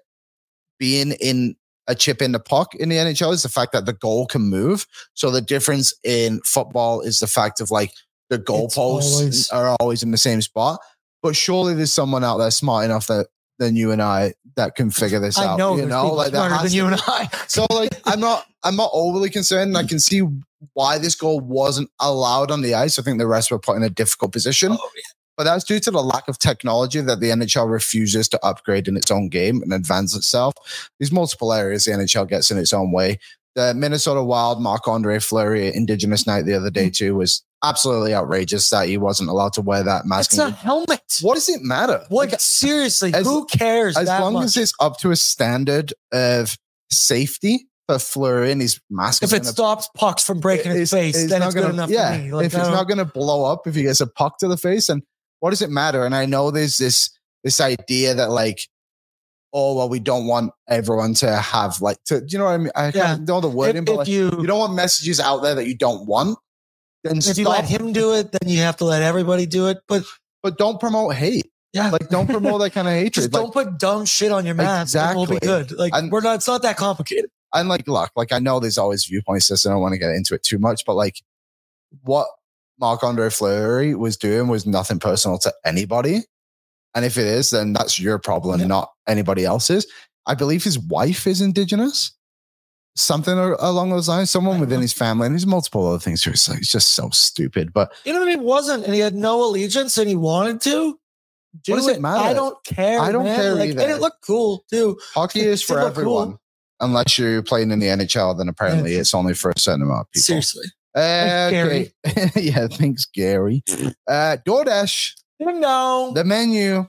being in a chip in the puck in the NHL is the fact that the goal can move. So the difference in football is the fact of like the goalposts are always in the same spot. But surely there's someone out there smart enough that than you and I that can figure this I out. know, you know, like smarter than you and I. so like I'm not I'm not overly concerned. and I can see why this goal wasn't allowed on the ice. I think the rest were put in a difficult position. Oh, But that's due to the lack of technology that the NHL refuses to upgrade in its own game and advance itself. There's multiple areas the NHL gets in its own way. The Minnesota Wild, Marc Andre Fleury Indigenous Night the other day Hmm. too was absolutely outrageous that he wasn't allowed to wear that mask. It's a helmet. what does it matter? What seriously? as- who cares as long much? as it's up to a standard of safety for Fleury and his mask. if it stops pucks from breaking his face, then not it's gonna, good enough yeah, for me. Like, if it's not going to blow up, if he gets a puck to the face, and what does it matter? And I know there's this this idea that like, oh well, we don't want everyone to have like to, do you know what I mean? I Yeah. can't know the wording, if, but if like, you, you don't want messages out there that you don't want. Then if you let him do it, then you have to let everybody do it. But but don't promote hate. Yeah. Like, don't promote that kind of hatred. Just Like, don't put dumb shit on your mask. and We'll be good. Like And- we're not. It's not that complicated. and like, look, like I know there's always viewpoints. This, I don't want to get into it too much, but like, what Marc Andre Fleury was doing was nothing personal to anybody. And if it is, then that's your problem, Yeah. not anybody else's. I believe his wife is indigenous, something along those lines. Someone within his family, and there's multiple other things. Too. It's, like, it's just so stupid. But You know what I mean? Wasn't and he had no allegiance and he wanted to. Do What does it matter? I don't care. I don't man. care like, either. And it looked cool too. hockey is for looked cool. everyone, unless you're playing in the NHL. Then apparently it's only for a certain amount of people. Seriously. Uh, Thanks, okay. yeah, thanks, Gary. Uh, DoorDash, Ding dong. the menu,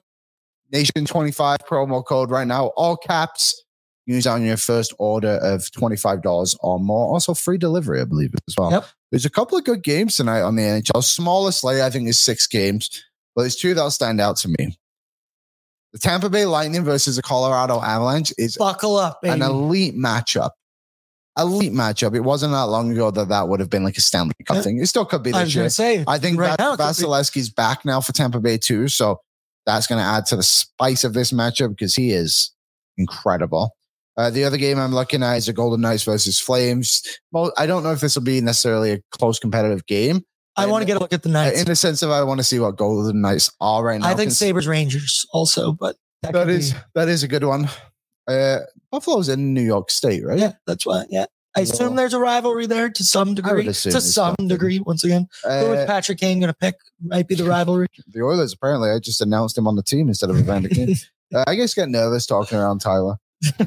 Nation 25 promo code right now, all caps. Use on your first order of $25 or more. Also, free delivery, I believe, as well. Yep. There's a couple of good games tonight on the NHL. Smallest slate, I think, is six games, but there's two that'll stand out to me. The Tampa Bay Lightning versus the Colorado Avalanche is Buckle up, baby. an elite matchup. Elite matchup. It wasn't that long ago that that would have been like a Stanley Cup Yeah. thing. It still could be this year. say. I think right now it be. Vasilevskiy's back now for Tampa Bay too, so that's going to add to the spice of this matchup because he is incredible. Uh, the other game I'm looking at is the Golden Knights versus Flames. Well, I don't know if this will be necessarily a close competitive game. I want to get a look at the Knights. in the sense of I want to see what Golden Knights are right now. I think Sabres Rangers also, but that, that is be- that is a good one. Uh, Buffalo's in New York State, right? yeah, that's why. Yeah. I assume there's a rivalry there to some degree. To some something. degree, once again. Who is Uh, Patrick Kane going to pick? Might be the rivalry. the Oilers apparently I just announced him on the team instead of Evander Kane. uh, I guess get nervous talking around Tyler.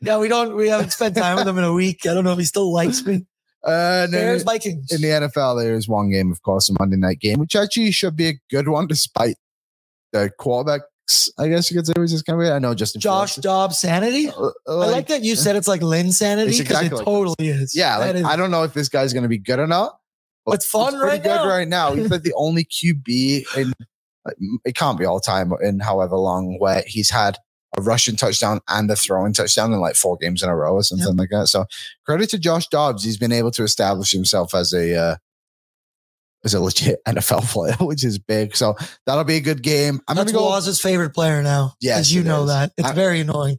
yeah, we don't. We haven't spent time with him in a week. I don't know if he still likes me. Uh, no, Bears Vikings. in the NFL, there is one game, of course, a Monday night game, which actually should be a good one, despite the I guess you could say was just kind of. I know Justin. Josh Dobbs sanity. Uh, I like that you said it's like Linsanity because exactly it like totally is. Yeah, like, is- I don't know if this guy's going to be good or not. but It's fun pretty right good now. right now. He's like the only QB in. It can't be all time in however long where he's had a rushing touchdown and a throwing touchdown in like four games in a row or something like that. So credit to Josh Dobbs. He's been able to establish himself as a uh, as a legit NFL player, which is big. So that'll be a good game. I'm That's gonna go. Waz's favorite player now. Yes, as you know is. that it's I- very annoying.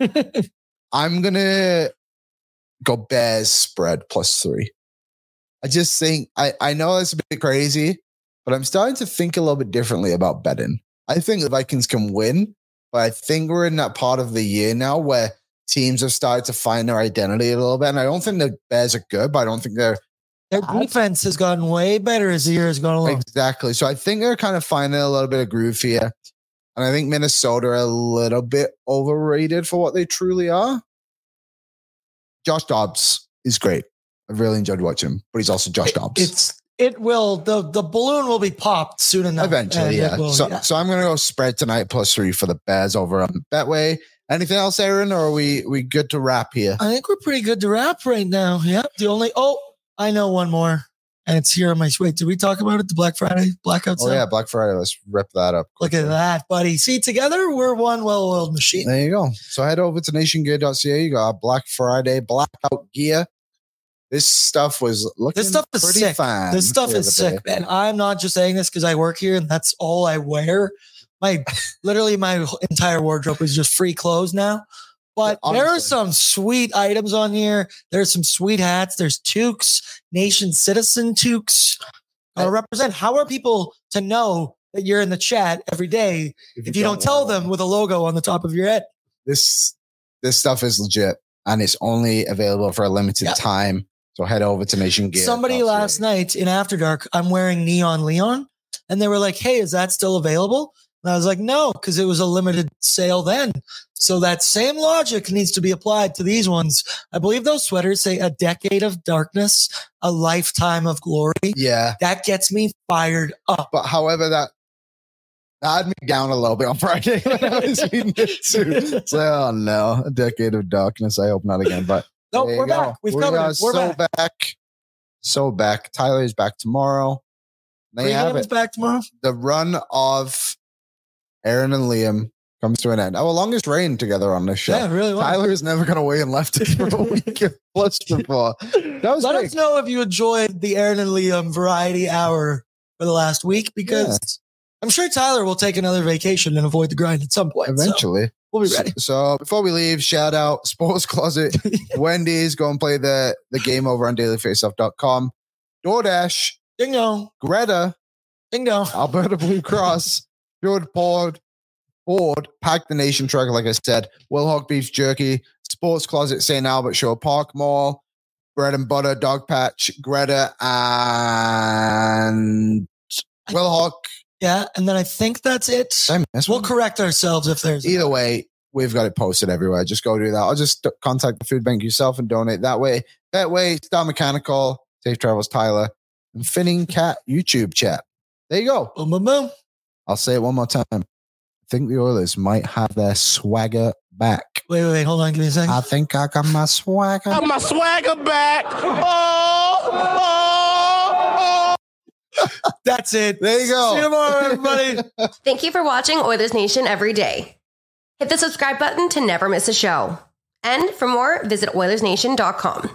I'm gonna go Bears spread plus three. I just think I I know that's a bit crazy, but I'm starting to think a little bit differently about betting. I think the Vikings can win, but I think we're in that part of the year now where teams have started to find their identity a little bit. And I don't think the Bears are good, but I don't think they're Their defense has gotten way better as the year has gone along. Exactly. So I think they're kind of finding a little bit of groove here. And I think Minnesota are a little bit overrated for what they truly are. Josh Dobbs is great. I've really enjoyed watching him, but he's also Josh Dobbs. It's it will the the balloon will be popped soon enough. Eventually, yeah. will, so, yeah. so I'm going to go spread tonight plus three for the Bears over on Betway. Anything else, Aaron, or are we we good to wrap here? I think we're pretty good to wrap right now. Yeah. The only oh, I know one more. And it's here on my wait. Did we talk about it? The Black Friday blackout Oh sale? yeah, Black Friday. Let's rip that up. Look at that, buddy. See, together we're one well-oiled machine. There you go. So head over to nationgear.ca. You got Black Friday blackout gear. This stuff was looking This stuff is pretty sick. fine. This stuff is sick, day. man. I'm not just saying this because I work here and that's all I wear. My literally my entire wardrobe is just free clothes now. But there are some sweet items on here. There's some sweet hats. There's toques, nation citizen toques. Uh, represent. How are people to know that you're in the chat every day if you, don't, tell them with a logo on the top of your head? this this stuff is legit and it's only available for a limited Yeah. time. So head over to Nation Gear. Somebody last night in After Dark, I'm wearing Neon Leon, and they were like, "Hey, is that still available?" And I was like, "No, because it was a limited sale then." So that same logic needs to be applied to these ones. I believe those sweaters say "a decade of darkness, a lifetime of glory." Yeah. That gets me fired up. But however, that that had me down a little bit on Friday when I was reading it too. So, oh no, a decade of darkness. I hope not again. But you we're go. back. We've we covered are. We're so back. So back. Tyler's back tomorrow. There you have it. back tomorrow. The run of Aaron and Liam comes to an end. Oh, Our longest reign together on this show. Yeah, really was. Tyler is never going to weigh in left us for a week plus before. That was Let great. us know if you enjoyed the Aaron and Liam variety hour for the last week because I'm sure Tyler will take another vacation and avoid the grind at some point. so Eventually. we'll be ready. So before we leave, shout out Sports Closet, Wendy's, go and play the, the game over on dailyfaceoff.com. DoorDash, Ding dong. Greta, Ding dong. Alberta Blue Cross, Good Port, Ford, Pack the Nation Truck, like I said, Will Hawk Beef Jerky, Sports Closet, St. Albert Show, Park Mall, Bread and Butter, Dog Patch, Greta, and Will Hawk. Yeah, and then I think that's it. We'll correct ourselves if there's Either way, we've got it posted everywhere. Just go do that. I'll just contact the food bank yourself and donate that way. That way, Star Mechanical, Safe Travels Tyler, and Finning Cat YouTube chat. There you go. Boom, boom, boom. I'll say it one more time. I think the Oilers might have their swagger back. Wait, wait, wait. Hold on. Give me a second. I think I got my swagger. Got my swagger back. Oh, oh, oh. That's it. There you go. See you tomorrow, everybody. Thank you for watching Oilers Nation every day. Hit the subscribe button to never miss a show. And for more, visit OilersNation.com.